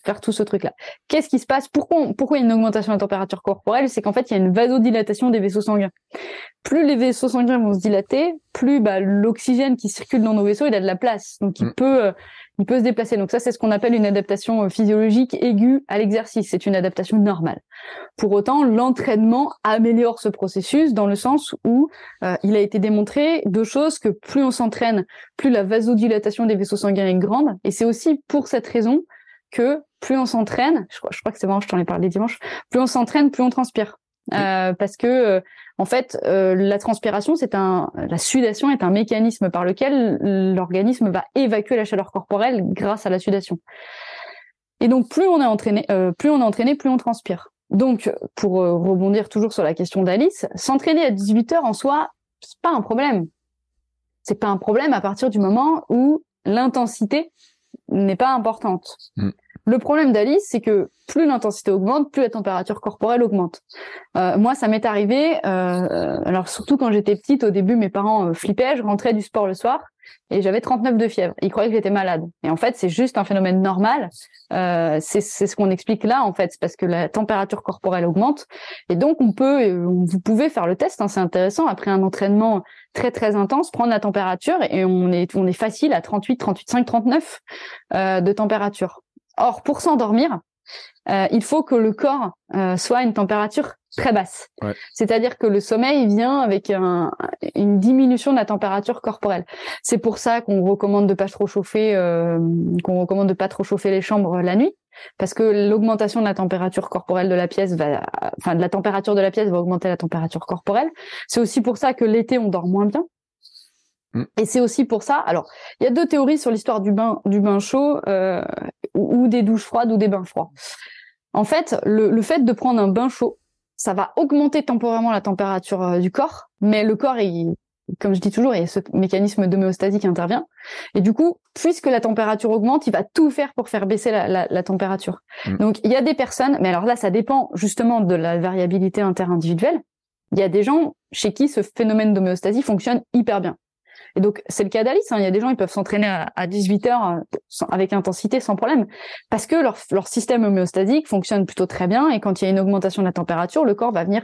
faire tout ce truc-là. Qu'est-ce qui se passe? Pourquoi pourquoi il y a une augmentation de la température corporelle? C'est qu'en fait il y a une vasodilatation des vaisseaux sanguins. Plus les vaisseaux sanguins vont se dilater, plus bah, l'oxygène qui circule dans nos vaisseaux il a de la place, donc il mm. peut il peut se déplacer. Donc ça, c'est ce qu'on appelle une adaptation euh, physiologique aiguë à l'exercice. C'est une adaptation normale. Pour autant, l'entraînement améliore ce processus dans le sens où euh, il a été démontré deux choses que plus on s'entraîne, plus la vasodilatation des vaisseaux sanguins est grande. Et c'est aussi pour cette raison que plus on s'entraîne, je crois, je crois que c'est bon, je t'en ai parlé dimanche, plus on s'entraîne, plus on transpire. Euh, parce que euh, en fait, euh, la transpiration, c'est un, la sudation est un mécanisme par lequel l'organisme va évacuer la chaleur corporelle grâce à la sudation. Et donc, plus on est entraîné, plus on est entraîné, plus on transpire. Donc, pour rebondir toujours sur la question d'Alice, s'entraîner à 18 heures en soi, c'est pas un problème. C'est pas un problème à partir du moment où l'intensité n'est pas importante. Mm. Le problème d'Alice, c'est que plus l'intensité augmente, plus la température corporelle augmente. Euh, moi, ça m'est arrivé, euh, alors surtout quand j'étais petite, au début, mes parents euh, flippaient, je rentrais du sport le soir et j'avais 39 de fièvre. Ils croyaient que j'étais malade. Et en fait, c'est juste un phénomène normal. C'est ce qu'on explique là, en fait, c'est parce que la température corporelle augmente. Et donc, on peut, vous pouvez faire le test, hein, c'est intéressant. Après un entraînement très très intense, prendre la température et on est on est facile à 38, 38, 5, 39 de température. Or, pour s'endormir, euh, il faut que le corps euh, soit à une température très basse. C'est-à-dire que le sommeil vient avec une diminution de la température corporelle. C'est pour ça qu'on recommande de pas trop chauffer, euh, qu'on recommande de pas trop chauffer les chambres la nuit, parce que l'augmentation de la température corporelle de la pièce va, enfin de la température de la pièce va augmenter la température corporelle. C'est aussi pour ça que l'été on dort moins bien, Mm. Et c'est aussi pour ça. Alors, il y a deux théories sur l'histoire du bain, du bain chaud euh, ou, des douches froides ou des bains froids. En fait, le, le, fait de prendre un bain chaud, ça va augmenter temporairement la température euh, du corps, mais le corps, il, comme je dis toujours, il y a ce mécanisme d'homéostasie qui intervient. Et du coup, puisque la température augmente, il va tout faire pour faire baisser la, la, la température. Mm. Donc, il y a des personnes, mais alors là, ça dépend justement de la variabilité interindividuelle. Il y a des gens chez qui ce phénomène d'homéostasie fonctionne hyper bien. Et donc, c'est le cas d'Alice. Hein. Il y a des gens, ils peuvent s'entraîner à, 18 heures euh, avec intensité sans problème, parce que leur, leur système homéostasique fonctionne plutôt très bien. Et quand il y a une augmentation de la température, le corps va venir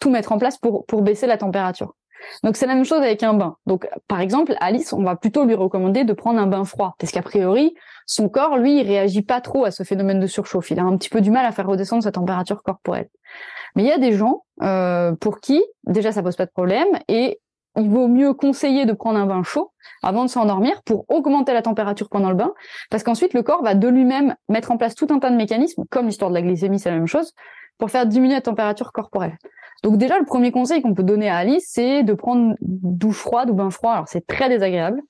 tout mettre en place pour, pour baisser la température. Donc c'est la même chose avec un bain. Donc par exemple, Alice, on va plutôt lui recommander de prendre un bain froid, parce qu'a priori, son corps, lui, il réagit pas trop à ce phénomène de surchauffe. Il a un petit peu du mal à faire redescendre sa température corporelle. Mais il y a des gens euh, pour qui déjà ça pose pas de problème et il vaut mieux conseiller de prendre un bain chaud avant de s'endormir pour augmenter la température pendant le bain, parce qu'ensuite le corps va de lui-même mettre en place tout un tas de mécanismes, comme l'histoire de la glycémie, c'est la même chose, pour faire diminuer la température corporelle. Donc déjà, le premier conseil qu'on peut donner à Alice, c'est de prendre douche froide ou bain froid. Alors c'est très désagréable.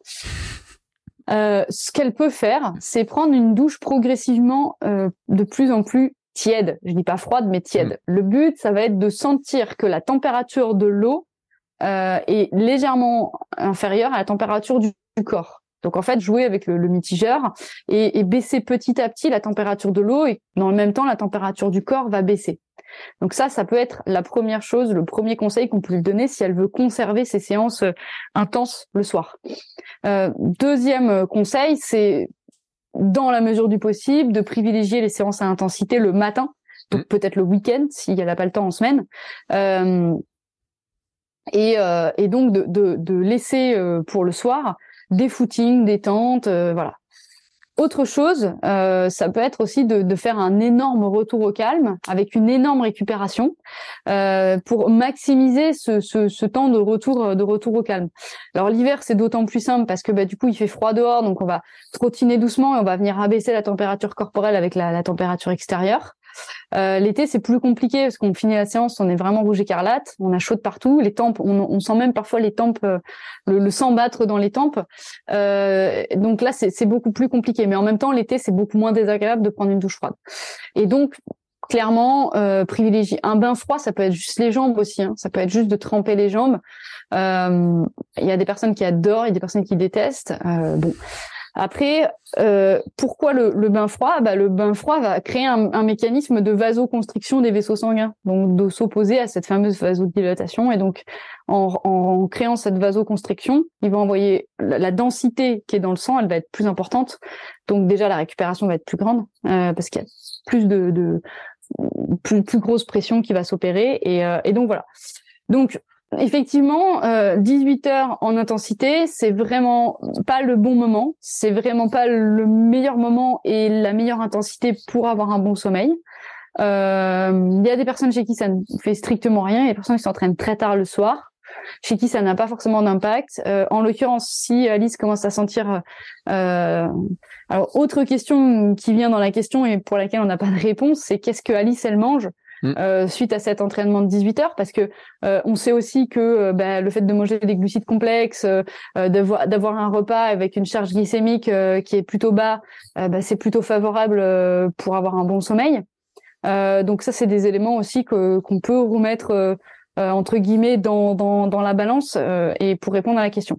Euh, ce qu'elle peut faire, c'est prendre une douche progressivement euh, de plus en plus tiède. Je dis pas froide, mais tiède. Mmh. Le but, ça va être de sentir que la température de l'eau euh, est légèrement inférieure à la température du, corps. Donc en fait, jouer avec le, mitigeur et, baisser petit à petit la température de l'eau et dans le même temps, la température du corps va baisser. Donc ça, ça peut être la première chose, le premier conseil qu'on peut lui donner si elle veut conserver ses séances intenses le soir. Euh, deuxième conseil, c'est dans la mesure du possible de privilégier les séances à intensité le matin, donc mmh. peut-être le week-end s'il n'y a pas le temps en semaine. Euh, et, euh, et, donc de, laisser euh, pour le soir des footings, des tentes, euh, voilà. Autre chose, euh, ça peut être aussi de, de, faire un énorme retour au calme avec une énorme récupération pour maximiser ce, temps de retour de retour au calme. Alors l'hiver c'est d'autant plus simple parce que bah, du coup il fait froid dehors donc on va trottiner doucement et on va venir abaisser la température corporelle avec la, la température extérieure. Euh, l'été, c'est plus compliqué parce qu'on finit la séance, on est vraiment rouge écarlate, on a chaud de partout, les tempes, on, sent même parfois les tempes, euh, le, sang battre dans les tempes. Euh, donc là, c'est beaucoup plus compliqué. Mais en même temps, l'été, c'est beaucoup moins désagréable de prendre une douche froide. Et donc, clairement, euh, privilégier un bain froid, ça peut être juste les jambes aussi. Hein. Ça peut être juste de tremper les jambes. Il y a des personnes qui adorent, il y a des personnes qui détestent. bon. Après, euh, pourquoi le, bain froid? Bah, Le bain froid va créer un, mécanisme de vasoconstriction des vaisseaux sanguins, donc de s'opposer à cette fameuse vasodilatation. Et donc, en, créant cette vasoconstriction, il va envoyer la, densité qui est dans le sang, elle va être plus importante. Donc déjà, la récupération va être plus grande euh, parce qu'il y a plus de, plus, plus grosse pression qui va s'opérer. Et, euh, et donc voilà. Donc Effectivement, euh, 18 heures en intensité, c'est vraiment pas le bon moment. C'est vraiment pas le meilleur moment et la meilleure intensité pour avoir un bon sommeil. Euh, il y a des personnes chez qui ça ne fait strictement rien. Il y a des personnes qui s'entraînent très tard le soir, chez qui ça n'a pas forcément d'impact. Euh, en l'occurrence, si Alice commence à sentir, euh, alors autre question qui vient dans la question et pour laquelle on n'a pas de réponse, c'est qu'est-ce que Alice elle mange? Mm. Euh, suite à cet entraînement de 18 heures parce que euh, on sait aussi que euh, bah, le fait de manger des glucides complexes, d'avoir d'avoir un repas avec une charge glycémique qui est plutôt bas, bah, c'est plutôt favorable pour avoir un bon sommeil. donc ça c'est des éléments aussi qu'on peut remettre entre guillemets dans dans dans la balance et pour répondre à la question.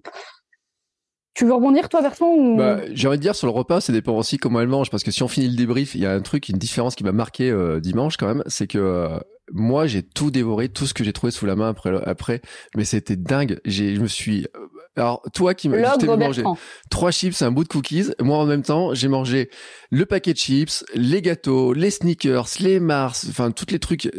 Tu veux rebondir, toi, Bertrand ou... bah, J'ai envie de dire, sur le repas, ça dépend aussi comment elle mange. Parce que si on finit le débrief, il y a un truc, une différence qui m'a marqué euh, dimanche quand même. C'est que euh, moi, j'ai tout dévoré, tout ce que j'ai trouvé sous la main après. après mais c'était dingue. Je me suis alors, toi qui m'as mangé trois chips, un bout de cookies, moi en même temps, j'ai mangé le paquet de chips, les gâteaux, les sneakers, les Mars, enfin toutes les trucs,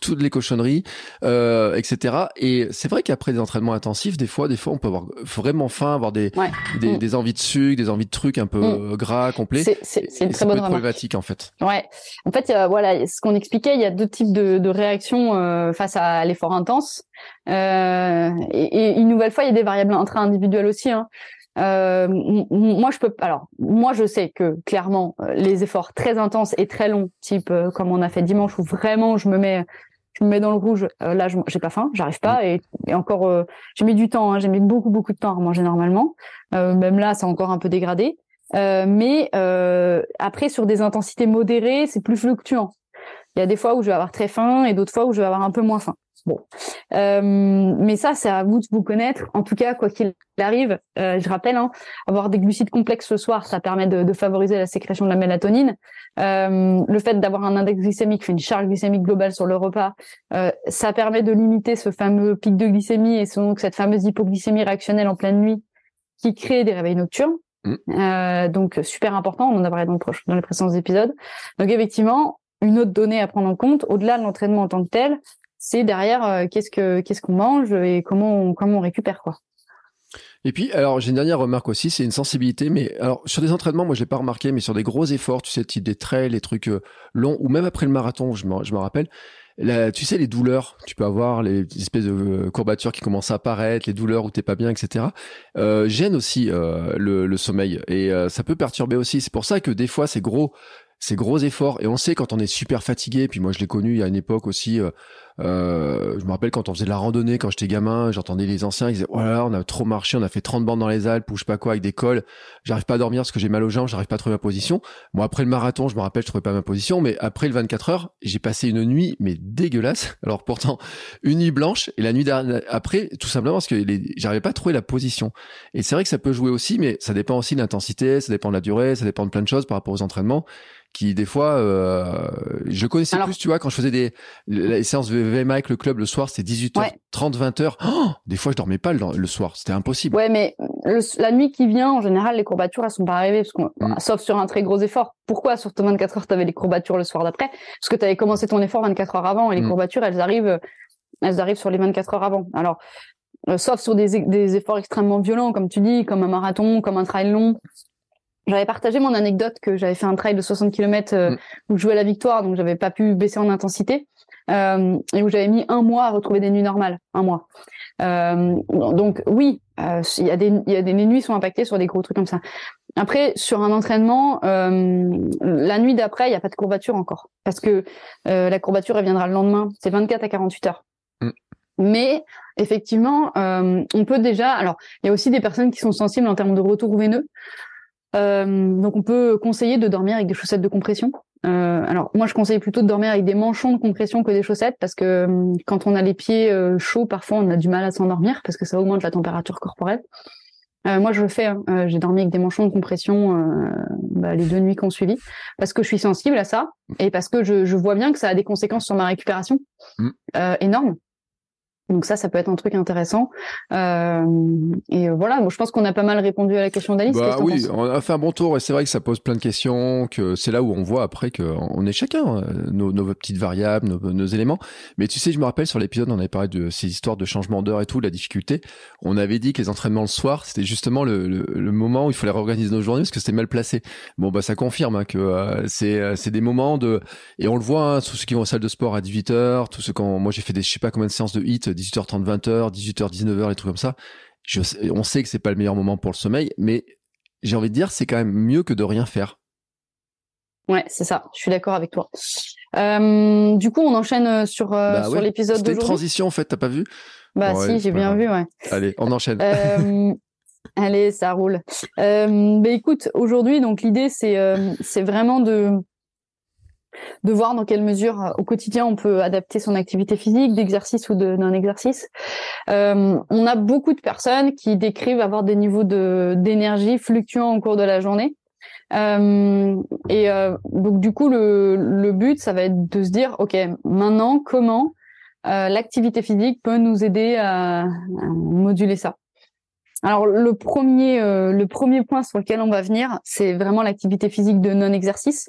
toutes les cochonneries, euh, etc. Et c'est vrai qu'après des entraînements intensifs, des fois, des fois, on peut avoir vraiment faim, avoir des mm. des, envies de sucre, des envies de trucs un peu mm. gras, complets. C'est une très bonne problématique en fait. Ouais. En fait, voilà, ce qu'on expliquait, il y a deux types de, de réactions euh, face à l'effort intense. Euh, et, et, une nouvelle fois, il y a des variables intra-individuelles aussi. Hein. Euh, moi, je peux. Alors, moi, je sais que clairement, euh, les efforts très intenses et très longs, type euh, comme on a fait dimanche, où vraiment je me mets, je me mets dans le rouge. Euh, là, j'ai pas faim, j'arrive pas. Et, et encore, j'ai mis du temps. Hein, j'ai mis beaucoup, beaucoup de temps à manger normalement. même là, c'est encore un peu dégradé. mais après, sur des intensités modérées, c'est plus fluctuant. Il y a des fois où je vais avoir très faim et d'autres fois où je vais avoir un peu moins faim. Bon, euh, mais ça, c'est à vous de vous connaître. En tout cas, quoi qu'il arrive, euh, je rappelle, hein, avoir des glucides complexes ce soir, ça permet de, de favoriser la sécrétion de la mélatonine. Euh, le fait d'avoir un index glycémique, une charge glycémique globale sur le repas, euh, ça permet de limiter ce fameux pic de glycémie et donc cette fameuse hypoglycémie réactionnelle en pleine nuit qui crée des réveils nocturnes. Mm. Euh, donc super important, on en a parlé dans, le dans les précédents épisodes. Donc effectivement, une autre donnée à prendre en compte, au-delà de l'entraînement en tant que tel, c'est derrière euh, qu'est-ce que qu'est-ce qu'on mange et comment on, comment on récupère quoi. Et puis, alors, j'ai une dernière remarque aussi, c'est une sensibilité, mais alors, sur des entraînements, moi, je l'ai pas remarqué, mais sur des gros efforts, tu sais, type des trails, les trucs euh, longs, ou même après le marathon, je me, rappelle, tu sais, les douleurs, tu peux avoir les espèces de euh, courbatures qui commencent à apparaître, les douleurs où t'es pas bien, etc. Euh, gêne aussi le, sommeil et ça peut perturber aussi. C'est pour ça que des fois, ces gros ces gros efforts et on sait quand on est super fatigué puis moi je l'ai connu il y a une époque aussi je me rappelle quand on faisait de la randonnée, quand j'étais gamin, j'entendais les anciens, ils disaient voilà, on a trop marché, on a fait 30 bandes dans les Alpes ou je sais pas quoi avec des cols. J'arrive pas à dormir parce que j'ai mal aux jambes, j'arrive pas à trouver ma position. Bon après le marathon, je me rappelle, je trouvais pas ma position, mais après le 24 heures, j'ai passé une nuit mais dégueulasse. Alors pourtant une nuit blanche et la nuit après, tout simplement parce que j'arrivais pas à trouver la position. Et c'est vrai que ça peut jouer aussi, mais ça dépend aussi de l'intensité, ça dépend de la durée, ça dépend de plein de choses par rapport aux entraînements qui des fois euh, je connaissais plus tu vois quand je faisais des les séances de VMA avec le club le soir c'était 18h 30 20h des fois je dormais pas le, soir c'était impossible. Ouais mais la nuit qui vient en général les courbatures elles sont pas arrivées parce qu'on mm. sauf sur un très gros effort. Pourquoi sur 24 heures tu avais les courbatures le soir d'après? Parce que tu avais commencé ton effort 24 heures avant et les mm. courbatures elles arrivent elles arrivent sur les 24 heures avant. Alors euh, sauf sur des, des efforts extrêmement violents comme tu dis comme un marathon comme un trail long. J'avais partagé mon anecdote que j'avais fait un trail de 60 km euh, mm. où je jouais la victoire, donc j'avais pas pu baisser en intensité, euh, et où j'avais mis un mois à retrouver des nuits normales, un mois. Euh, donc oui, euh, il y a des y a des les nuits sont impactées sur des gros trucs comme ça. Après sur un entraînement, la nuit d'après, il y a pas de courbature encore parce que la courbature elle viendra le lendemain. C'est 24 à 48 heures. Mm. Mais effectivement, on peut déjà. Alors, il y a aussi des personnes qui sont sensibles en termes de retour veineux. Euh, donc on peut conseiller de dormir avec des chaussettes de compression. Euh, alors moi je conseille plutôt de dormir avec des manchons de compression que des chaussettes parce que euh, quand on a les pieds euh, chauds parfois on a du mal à s'endormir parce que ça augmente la température corporelle. Euh, moi je le fais, hein. j'ai dormi avec des manchons de compression bah, les deux nuits qu'on suivi parce que je suis sensible à ça et parce que je, je vois bien que ça a des conséquences sur ma récupération mmh. énormes. Donc ça, ça peut être un truc intéressant. Euh, et voilà, moi, je pense qu'on a pas mal répondu à la question d'Alice. Bah oui, on a fait un bon tour et c'est vrai que ça pose plein de questions. Que c'est là où on voit après qu'on est chacun euh, nos, nos, petites variables, nos, nos, éléments. Mais tu sais, je me rappelle sur l'épisode, on avait parlé de ces histoires de changement d'heure et tout, la difficulté. On avait dit que les entraînements le soir, c'était justement le, le, moment où il fallait réorganiser nos journées parce que c'était mal placé. Bon bah ça confirme hein, que euh, c'est euh, c'est des moments de et on le voit hein, tous ceux qui vont en salle de sport à 18 h tous ceux quand moi j'ai fait des je sais pas combien de séances de hit 18h30, 20h, 18h, 19h, les trucs comme ça. Je on sait que c'est pas le meilleur moment pour le sommeil, mais j'ai envie de dire, c'est quand même mieux que de rien faire. Ouais, c'est ça. Je suis d'accord avec toi. Euh, du coup, on enchaîne euh, sur euh, bah sur l'épisode C'était une transition en fait, t'as pas vu? Bah si, j'ai bien vu, ouais. Allez, on enchaîne. allez, ça roule. Bah écoute, aujourd'hui, donc l'idée c'est c'est vraiment de de voir dans quelle mesure euh, au quotidien on peut adapter son activité physique, d'exercice ou d'un exercice. Euh, on a beaucoup de personnes qui décrivent avoir des niveaux de d'énergie fluctuants au cours de la journée. Euh, et euh, donc du coup le, le but ça va être de se dire ok maintenant comment euh, l'activité physique peut nous aider à, moduler ça? Alors le premier le premier point sur lequel on va venir c'est vraiment l'activité physique de non exercice.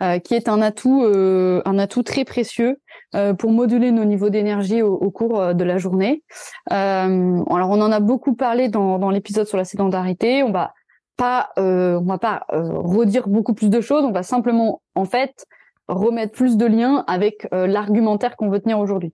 Euh, qui est un atout, euh, un atout très précieux euh, pour moduler nos niveaux d'énergie au, cours de la journée. alors on en a beaucoup parlé dans, dans l'épisode sur la sédentarité. On va pas, on va pas redire beaucoup plus de choses. On va simplement, en fait, remettre plus de liens avec l'argumentaire qu'on veut tenir aujourd'hui.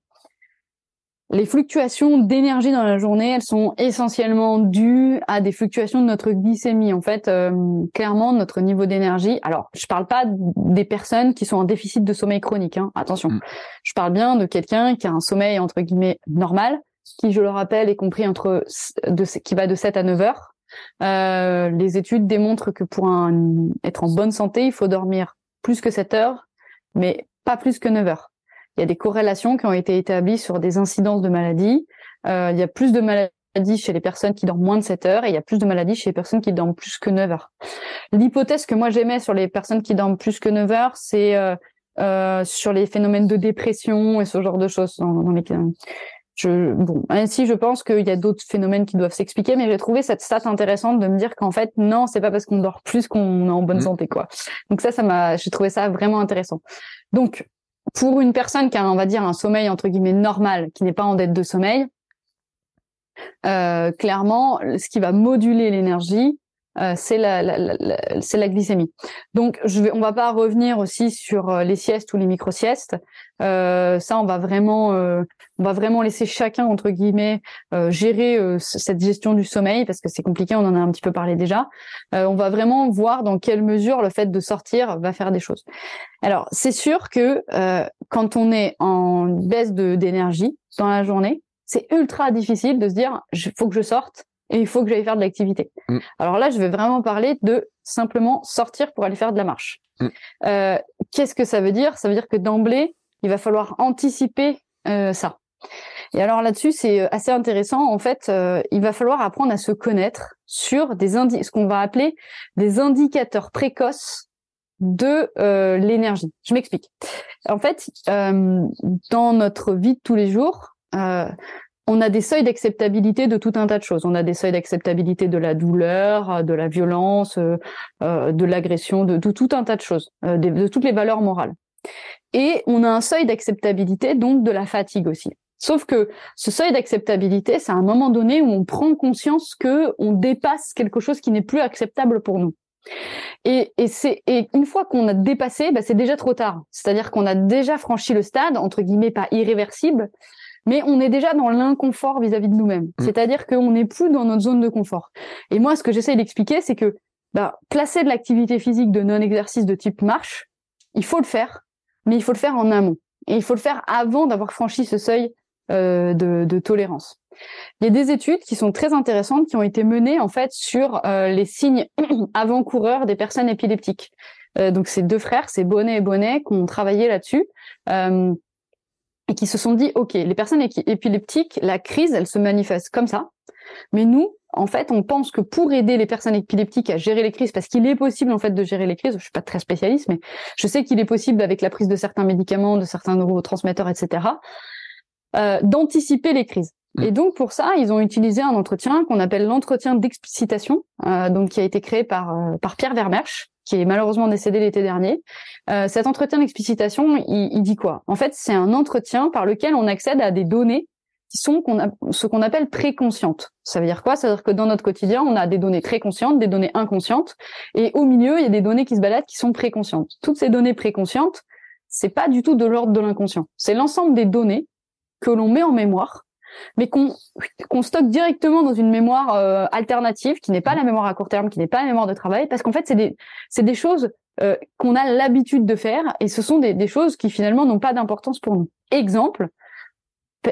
Les fluctuations d'énergie dans la journée, elles sont essentiellement dues à des fluctuations de notre glycémie. En fait, euh, clairement, notre niveau d'énergie. Alors, je parle pas des personnes qui sont en déficit de sommeil chronique. Hein, attention, mm. je parle bien de quelqu'un qui a un sommeil entre guillemets normal, qui, je le rappelle, est compris entre de, qui va de 7 à 9 heures. Euh, les études démontrent que pour un, être en bonne santé, il faut dormir plus que 7 heures, mais pas plus que 9 heures. Il y a des corrélations qui ont été établies sur des incidences de maladies. Euh, il y a plus de maladies chez les personnes qui dorment moins de 7 heures et il y a plus de maladies chez les personnes qui dorment plus que 9 heures. L'hypothèse que moi j'aimais sur les personnes qui dorment plus que 9 heures, c'est euh, euh, sur les phénomènes de dépression et ce genre de choses dans, dans les je, bon, ainsi, je pense qu'il y a d'autres phénomènes qui doivent s'expliquer, mais j'ai trouvé cette stat intéressante de me dire qu'en fait, non, c'est pas parce qu'on dort plus qu'on est en bonne mmh. santé, quoi. Donc ça, ça m'a, j'ai trouvé ça vraiment intéressant. Donc, pour une personne qui a, on va dire, un sommeil entre guillemets normal, qui n'est pas en dette de sommeil, euh, clairement, ce qui va moduler l'énergie, euh, c'est la, la, la, c'est la glycémie. Donc, je vais, on va pas revenir aussi sur euh, les siestes ou les micro-siestes. Euh, ça, on va vraiment, euh, on va vraiment laisser chacun entre guillemets euh, gérer cette gestion du sommeil parce que c'est compliqué. On en a un petit peu parlé déjà. on va vraiment voir dans quelle mesure le fait de sortir va faire des choses. Alors, c'est sûr que quand on est en baisse d'énergie dans la journée, c'est ultra difficile de se dire, il faut que je sorte et il faut que j'aille faire de l'activité. Mm. Alors là, je vais vraiment parler de simplement sortir pour aller faire de la marche. Mm. Euh, Qu'est-ce que ça veut dire? Ça veut dire que d'emblée, il va falloir anticiper euh, ça. Et alors là-dessus, c'est euh, assez intéressant. En fait, euh, il va falloir apprendre à se connaître sur des indi ce qu'on va appeler des indicateurs précoces de euh, l'énergie. Je m'explique. En fait, dans notre vie de tous les jours, on a des seuils d'acceptabilité de tout un tas de choses. On a des seuils d'acceptabilité de la douleur, euh, de la violence, euh, euh, de l'agression, de, tout un tas de choses, de, toutes les valeurs morales. Et on a un seuil d'acceptabilité donc de la fatigue aussi. Sauf que ce seuil d'acceptabilité, c'est un moment donné où on prend conscience que on dépasse quelque chose qui n'est plus acceptable pour nous. Et, c'est et une fois qu'on a dépassé, bah, c'est déjà trop tard. C'est-à-dire qu'on a déjà franchi le stade entre guillemets pas irréversible, mais on est déjà dans l'inconfort vis-à-vis de nous-mêmes. Mm. C'est-à-dire qu'on n'est plus dans notre zone de confort. Et moi, ce que j'essaie d'expliquer, c'est que bah, placer de l'activité physique de non-exercice de type marche, il faut le faire, mais il faut le faire en amont. Et il faut le faire avant d'avoir franchi ce seuil euh, de, de, tolérance. Il y a des études qui sont très intéressantes qui ont été menées en fait sur euh, les signes avant-coureurs des personnes épileptiques. Euh, donc c'est deux frères, c'est Bonnet et Bonnet, qui ont travaillé là-dessus. Euh, et qui se sont dit, OK, les personnes épileptiques, la crise, elle se manifeste comme ça. Mais nous, en fait, on pense que pour aider les personnes épileptiques à gérer les crises, parce qu'il est possible en fait de gérer les crises, je suis pas très spécialiste, mais je sais qu'il est possible avec la prise de certains médicaments, de certains neurotransmetteurs, etc., euh, d'anticiper les crises. Mm. Et donc pour ça, ils ont utilisé un entretien qu'on appelle l'entretien d'explicitation, euh, donc qui a été créé par euh, par Pierre Vermersch, qui est malheureusement décédé l'été dernier. Euh, cet entretien d'explicitation, il, dit quoi? En fait, c'est un entretien par lequel on accède à des données qui sont ce qu'on appelle préconscientes. Ça veut dire quoi? Ça veut dire que dans notre quotidien, on a des données très conscientes, des données inconscientes, et au milieu, il y a des données qui se baladent qui sont préconscientes. Toutes ces données préconscientes, c'est pas du tout de l'ordre de l'inconscient. C'est l'ensemble des données que l'on met en mémoire mais qu'on qu'on stocke directement dans une mémoire euh, alternative qui n'est pas la mémoire à court terme, qui n'est pas la mémoire de travail, parce qu'en fait c'est des c'est des choses euh, qu'on a l'habitude de faire et ce sont des, des choses qui finalement n'ont pas d'importance pour nous. Exemple,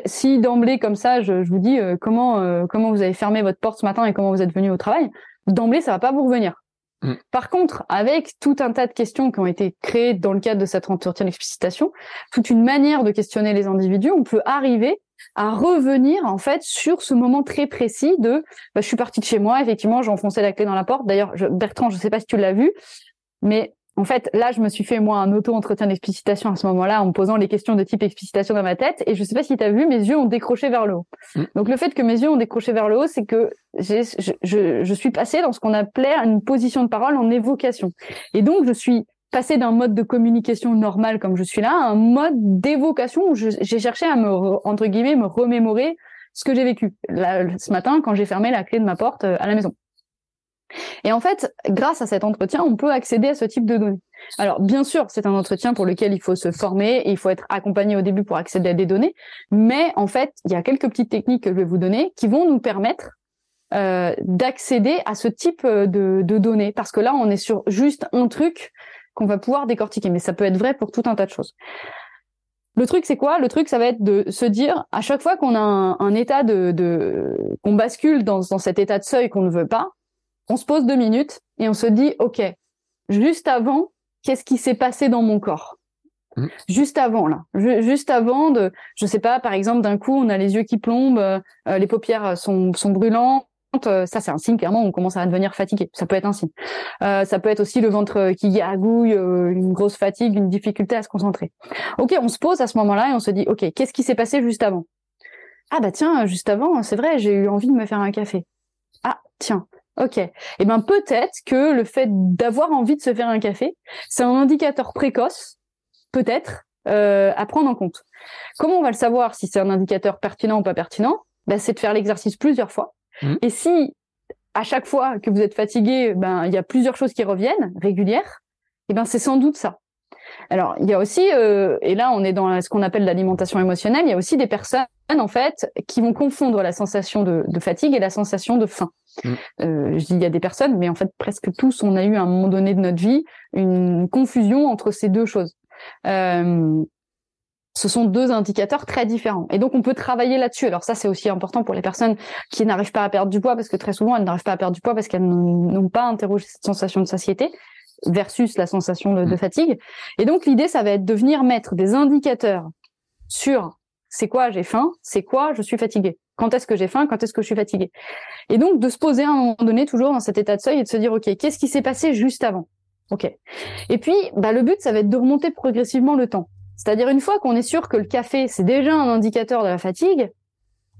si d'emblée comme ça je, je vous dis euh, comment comment vous avez fermé votre porte ce matin et comment vous êtes venu au travail, d'emblée ça va pas vous revenir. Mm. Par contre, avec tout un tas de questions qui ont été créées dans le cadre de cette entretien d'explicitation, toute une manière de questionner les individus, on peut arriver à revenir en fait sur ce moment très précis de bah, je suis partie de chez moi, effectivement, j'ai enfoncé la clé dans la porte. D'ailleurs, Bertrand, je sais pas si tu l'as vu, mais en fait, là, je me suis fait moi un auto-entretien d'explicitation à ce moment-là en me posant les questions de type explicitation dans ma tête et je sais pas si tu as vu, mes yeux ont décroché vers le haut. Mm. Donc le fait que mes yeux ont décroché vers le haut, c'est que je, je, je suis passée dans ce qu'on appelait une position de parole en évocation. Et donc je suis passer d'un mode de communication normal comme je suis là à un mode d'évocation où j'ai cherché à me entre guillemets me remémorer ce que j'ai vécu là, ce matin quand j'ai fermé la clé de ma porte euh, à la maison. Et en fait, grâce à cet entretien, on peut accéder à ce type de données. Alors, bien sûr, c'est un entretien pour lequel il faut se former et il faut être accompagné au début pour accéder à des données. Mais en fait, il y a quelques petites techniques que je vais vous donner qui vont nous permettre euh, d'accéder à ce type de, de données. Parce que là, on est sur juste un truc qu'on va pouvoir décortiquer. Mais ça peut être vrai pour tout un tas de choses. Le truc, c'est quoi? Le truc, ça va être de se dire, à chaque fois qu'on a un, état de, de qu'on bascule dans, dans cet état de seuil qu'on ne veut pas, on se pose deux minutes et on se dit, ok, juste avant, qu'est-ce qui s'est passé dans mon corps? Mmh. Juste avant là, juste avant de, je sais pas, par exemple, d'un coup, on a les yeux qui plombent, euh, les paupières sont, sont brûlantes, ça c'est un signe clairement on commence à devenir fatigué. Ça peut être un signe. Euh, ça peut être aussi le ventre qui gargouille, euh, une grosse fatigue, une difficulté à se concentrer. Ok, on se pose à ce moment-là et on se dit ok, qu'est-ce qui s'est passé juste avant? Ah bah tiens, juste avant, c'est vrai, j'ai eu envie de me faire un café. Ah tiens, ok. Eh ben peut-être que le fait d'avoir envie de se faire un café, c'est un indicateur précoce, peut-être, à prendre en compte. Comment on va le savoir si c'est un indicateur pertinent ou pas pertinent? Ben, c'est de faire l'exercice plusieurs fois Mmh. Et si à chaque fois que vous êtes fatigué, ben il y a plusieurs choses qui reviennent régulières. Et ben c'est sans doute ça. Alors, il y a aussi, euh, et là on est dans ce qu'on appelle l'alimentation émotionnelle, il y a aussi des personnes en fait qui vont confondre la sensation de, fatigue et la sensation de faim. Mm. Euh, je dis il y a des personnes, mais en fait presque tous, on a eu à un moment donné de notre vie une confusion entre ces deux choses. Euh, ce sont deux indicateurs très différents. Et donc, on peut travailler là-dessus. Alors ça, c'est aussi important pour les personnes qui n'arrivent pas à perdre du poids, parce que très souvent, elles n'arrivent pas à perdre du poids parce qu'elles n'ont pas interrogé cette sensation de satiété versus la sensation de, de mm. fatigue. Et donc l'idée, ça va être de venir mettre des indicateurs sur c'est quoi j'ai faim, c'est quoi je suis fatigué. Quand est-ce que j'ai faim, quand est-ce que je suis fatigué. Et donc de se poser à un moment donné toujours dans cet état de seuil et de se dire ok, qu'est-ce qui s'est passé juste avant? Ok. Et puis bah, le but, ça va être de remonter progressivement le temps. C'est-à-dire une fois qu'on est sûr que le café c'est déjà un indicateur de la fatigue,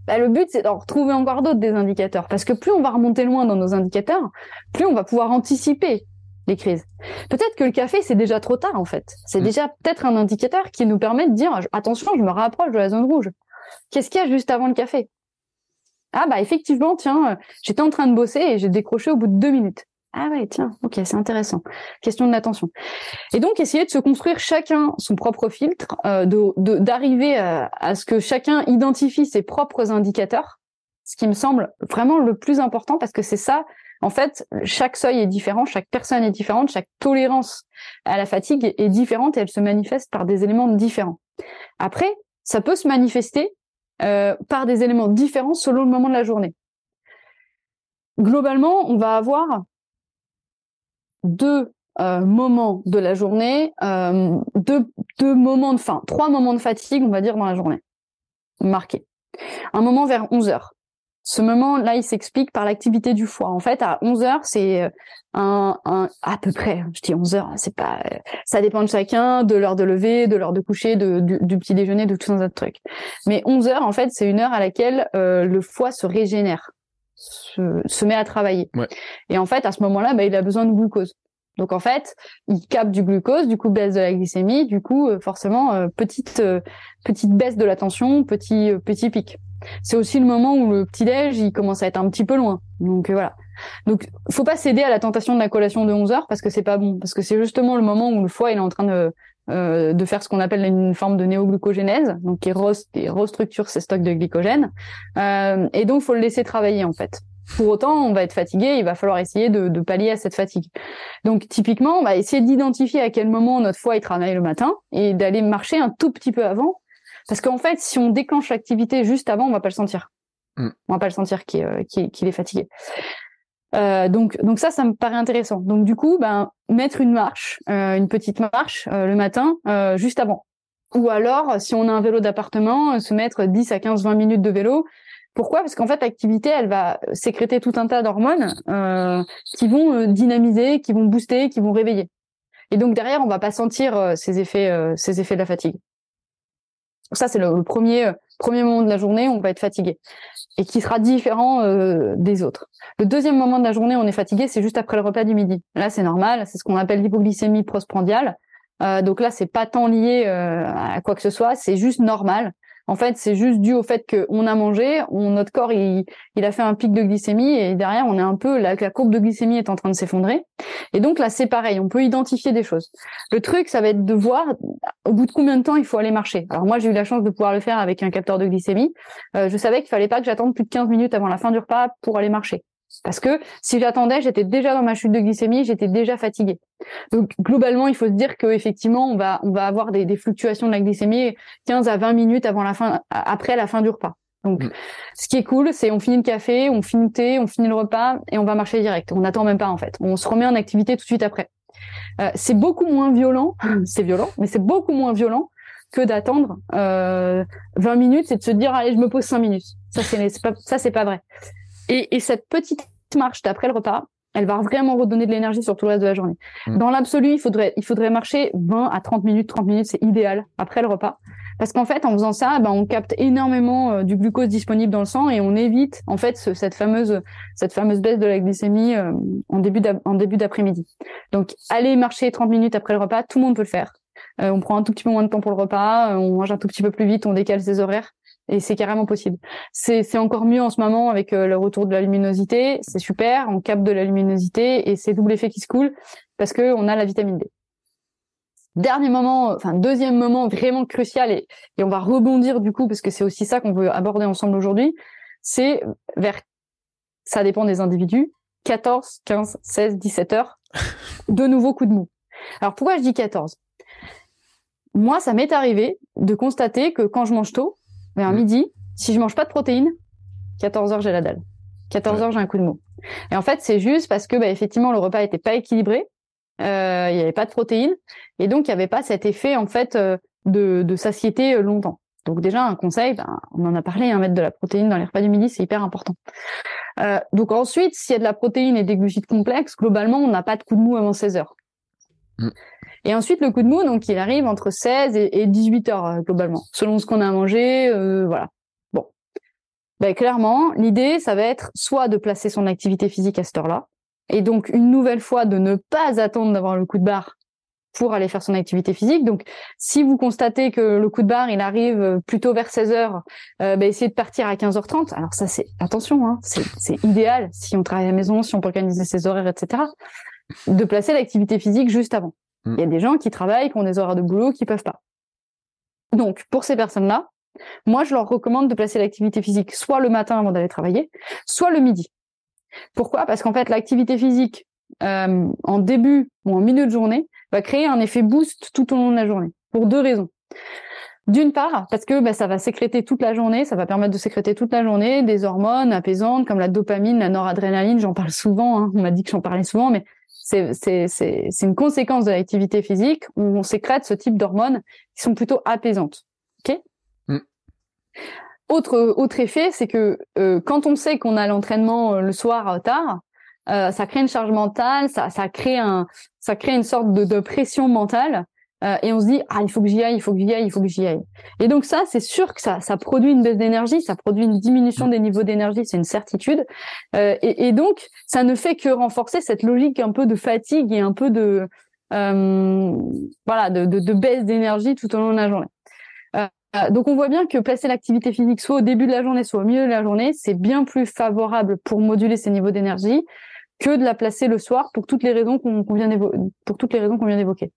bah, le but c'est d'en retrouver encore d'autres des indicateurs parce que plus on va remonter loin dans nos indicateurs, plus on va pouvoir anticiper les crises. Peut-être que le café, c'est déjà trop tard, en fait. C'est mm. déjà peut-être un indicateur qui nous permet de dire, attention, je me rapproche de la zone rouge. Qu'est-ce qu'il y a juste avant le café? Ah, bah, effectivement, tiens, euh, j'étais en train de bosser et j'ai décroché au bout de deux minutes. Ah ouais, tiens, ok, c'est intéressant. Question de l'attention. Et donc, essayer de se construire chacun son propre filtre, euh, d'arriver à, à ce que chacun identifie ses propres indicateurs, ce qui me semble vraiment le plus important parce que c'est ça en fait, chaque seuil est différent, chaque personne est différente, chaque tolérance à la fatigue est différente et elle se manifeste par des éléments différents. Après, ça peut se manifester euh, par des éléments différents selon le moment de la journée. Globalement, on va avoir deux euh, moments de la journée, euh, deux, moments de faim, trois moments de fatigue, on va dire, dans la journée, marqués. Un moment vers 11 heures. Ce moment-là, il s'explique par l'activité du foie. En fait, à 11 heures, c'est euh, un, un, à peu près, hein, je dis 11 heures, c'est pas, euh, ça dépend de chacun, de l'heure de lever, de l'heure de coucher, du, petit déjeuner, de tout un tas de trucs. Mais 11 heures, en fait, c'est une heure à laquelle le foie se régénère, se, se met à travailler. Ouais. Et en fait, à ce moment-là, bah, il a besoin de glucose. Donc en fait, il capte du glucose, du coup baisse de la glycémie, du coup forcément petite petite baisse de la tension, petit petit pic. C'est aussi le moment où le petit déj il commence à être un petit peu loin. Donc euh, voilà. Donc faut pas céder à la tentation de la collation de 11 heures parce que c'est pas bon parce que c'est justement le moment où le foie il est en train de euh, de faire ce qu'on appelle une forme de néoglucogénèse, donc qui, restructure ses stocks de glycogène. Euh, et donc faut le laisser travailler en fait. Pour autant, on va être fatigué, il va falloir essayer de, de pallier à cette fatigue. Donc typiquement, on va essayer d'identifier à quel moment notre foie il travaille le matin et d'aller marcher un tout petit peu avant parce qu'en fait, si on déclenche l'activité juste avant, on va pas le sentir. Mm. On va pas le sentir qu'il est, est fatigué. Euh, donc, donc ça, ça me paraît intéressant. Donc du coup, ben mettre une marche, euh, une petite marche euh, le matin, juste avant. Ou alors, si on a un vélo d'appartement, se mettre 10 à 15, 20 minutes de vélo. Pourquoi? Parce qu'en fait, l'activité, elle va sécréter tout un tas d'hormones qui vont dynamiser, qui vont booster, qui vont réveiller. Et donc derrière, on va pas sentir ces effets, ces effets de la fatigue ça, c'est le, premier premier moment de la journée où on va être fatigué et qui sera différent euh, des autres. Le deuxième moment de la journée où on est fatigué, c'est juste après le repas du midi. Là, c'est normal, c'est ce qu'on appelle l'hypoglycémie postprandiale. Euh, donc là, c'est pas tant lié euh, à quoi que ce soit, c'est juste normal. En fait, c'est juste dû au fait qu'on a mangé, on, notre corps il, il, a fait un pic de glycémie et derrière on est un peu la, courbe de glycémie est en train de s'effondrer. Et donc là c'est pareil, on peut identifier des choses. Le truc, ça va être de voir au bout de combien de temps il faut aller marcher. Alors moi j'ai eu la chance de pouvoir le faire avec un capteur de glycémie. Euh, je savais qu'il fallait pas que j'attende plus de 15 minutes avant la fin du repas pour aller marcher. Parce que si j'attendais, j'étais déjà dans ma chute de glycémie, j'étais déjà fatiguée. Donc globalement, il faut se dire que effectivement, on va on va avoir des, des, fluctuations de la glycémie 15 à 20 minutes avant la fin après la fin du repas. Donc mm. ce qui est cool, c'est on finit le café, on finit le thé, on finit le repas et on va marcher direct. On n'attend même pas en fait. On se remet en activité tout de suite après. Euh, c'est beaucoup moins violent, c'est violent, mais c'est beaucoup moins violent que d'attendre euh, 20 minutes et de se dire allez je me pose 5 minutes. Ça c'est pas ça c'est pas vrai. Et, et cette petite marche d'après le repas, elle va vraiment redonner de l'énergie sur tout le reste de la journée. Mm. Dans l'absolu, il faudrait, il faudrait marcher 20 à 30 minutes. 30 minutes, c'est idéal après le repas. Parce qu'en fait, en faisant ça, ben, on capte énormément euh, du glucose disponible dans le sang et on évite, en fait, cette fameuse, cette fameuse baisse de la glycémie euh, en début en début d'après-midi. Donc, aller marcher 30 minutes après le repas, tout le monde peut le faire. Euh, on prend un tout petit peu moins de temps pour le repas, on mange un tout petit peu plus vite, on décale ses horaires Et c'est carrément possible. C'est encore mieux en ce moment avec euh, le retour de la luminosité. C'est super, on capte de la luminosité et c'est double effet qui se coule parce que on a la vitamine D. Dernier moment, enfin deuxième moment vraiment crucial et, et on va rebondir du coup parce que c'est aussi ça qu'on veut aborder ensemble aujourd'hui. C'est vers, ça dépend des individus, 14, 15, 16, 17 heures, de nouveaux coups de mou. Alors pourquoi je dis 14 Moi, ça m'est arrivé de constater que quand je mange tôt, vers mmh. midi, si je mange pas de protéines, 14 heures j'ai la dalle. 14 heures j'ai un coup de mou. Et en fait, c'est juste parce que bah, effectivement le repas était pas équilibré, euh, il n'y avait pas de protéines et donc il n'y avait pas cet effet en fait euh, de, de satiété euh, longtemps. Donc déjà un conseil, ben, on en a parlé, un hein, mettre de la protéine dans les repas du midi, c'est hyper important. Euh, donc ensuite, s'il y a de la protéine et des glucides complexes, globalement, on n'a pas de coup de mou avant 16 heures. Mm. Et ensuite, le coup de mou, donc il arrive entre 16 et, 18 heures euh, globalement, selon ce qu'on a mangé, euh, voilà. Bon, ben, clairement, l'idée, ça va être soit de placer son activité physique à cette heure-là, et donc une nouvelle fois de ne pas attendre d'avoir le coup de barre pour aller faire son activité physique. Donc, si vous constatez que le coup de barre, il arrive euh, plutôt vers 16 heures, euh, bah, essayez de partir à 15h30. Alors ça, c'est attention, hein, c'est idéal si on travaille à la maison, si on peut organiser ses horaires, etc. De placer l'activité physique juste avant. Mm. Il y a des gens qui travaillent, qui ont des horaires de boulot, qui peuvent pas. Donc, pour ces personnes-là, moi, je leur recommande de placer l'activité physique soit le matin avant d'aller travailler, soit le midi. Pourquoi? Parce qu'en fait, l'activité physique euh, en début ou en milieu de journée va créer un effet boost tout au long de la journée, pour deux raisons. D'une part, parce que bah, ça va sécréter toute la journée, ça va permettre de sécréter toute la journée des hormones apaisantes comme la dopamine, la noradrénaline, j'en parle souvent, hein. on m'a dit que j'en parlais souvent, mais c'est, une conséquence de l'activité physique où on sécrète ce type d'hormones qui sont plutôt apaisantes. Ok mm. Autre, autre effet, c'est que euh, quand on sait qu'on a l'entraînement euh, le soir euh, tard, euh, ça crée une charge mentale, ça, ça crée un, ça crée une sorte de, de pression mentale. Euh, et on se dit ah il faut que j'y aille, il faut que j'y aille, il faut que j'y aille. Et donc ça c'est sûr que ça ça produit une baisse d'énergie, ça produit une diminution des niveaux d'énergie, c'est une certitude. Euh, et, donc ça ne fait que renforcer cette logique un peu de fatigue et un peu de euh, voilà de, de, baisse d'énergie tout au long de la journée. Euh, donc on voit bien que placer l'activité physique soit au début de la journée, soit au milieu de la journée, c'est bien plus favorable pour moduler ces niveaux d'énergie que de la placer le soir pour toutes les raisons qu'on vient pour toutes les raisons qu'on vient d'évoquer.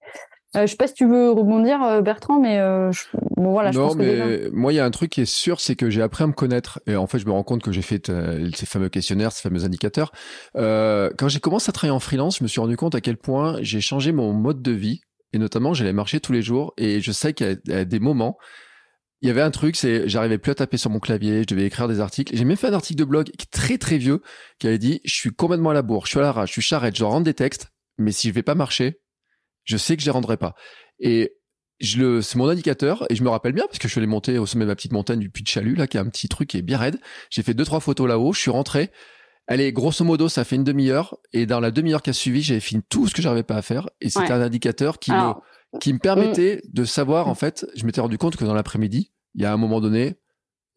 Euh, je sais pas si tu veux rebondir, euh, Bertrand, mais euh, bon voilà. Je non, pense mais moi il y a un truc qui est sûr, c'est que j'ai appris à me connaître. Et en fait, je me rends compte que j'ai fait euh, ces fameux questionnaires, ces fameux indicateurs. Euh, quand j'ai commencé à travailler en freelance, je me suis rendu compte à quel point j'ai changé mon mode de vie. Et notamment, j'allais marcher tous les jours. Et je sais qu'il y a des moments il y avait un truc, c'est j'arrivais plus à taper sur mon clavier, je devais écrire des articles. J'ai même fait un article de blog très très vieux qui avait dit je suis complètement à la bourre, je suis à la rage, je suis charrette, je rentre des textes, mais si je vais pas marcher, je sais que je les rendrai pas. Et je le, c'est mon indicateur et je me rappelle bien parce que je suis allé monter au sommet de ma petite montagne du Puy de Chalut là, qui a un petit truc qui est bien raide. J'ai fait deux trois photos là-haut, je suis rentré. Allez, grosso modo, ça fait une demi-heure et dans la demi-heure qui a suivi, j'avais fini tout ce que j'arrivais pas à faire et c'était un indicateur qui me qui me permettait de savoir en fait, je m'étais rendu compte que dans l'après-midi, il y a un moment donné,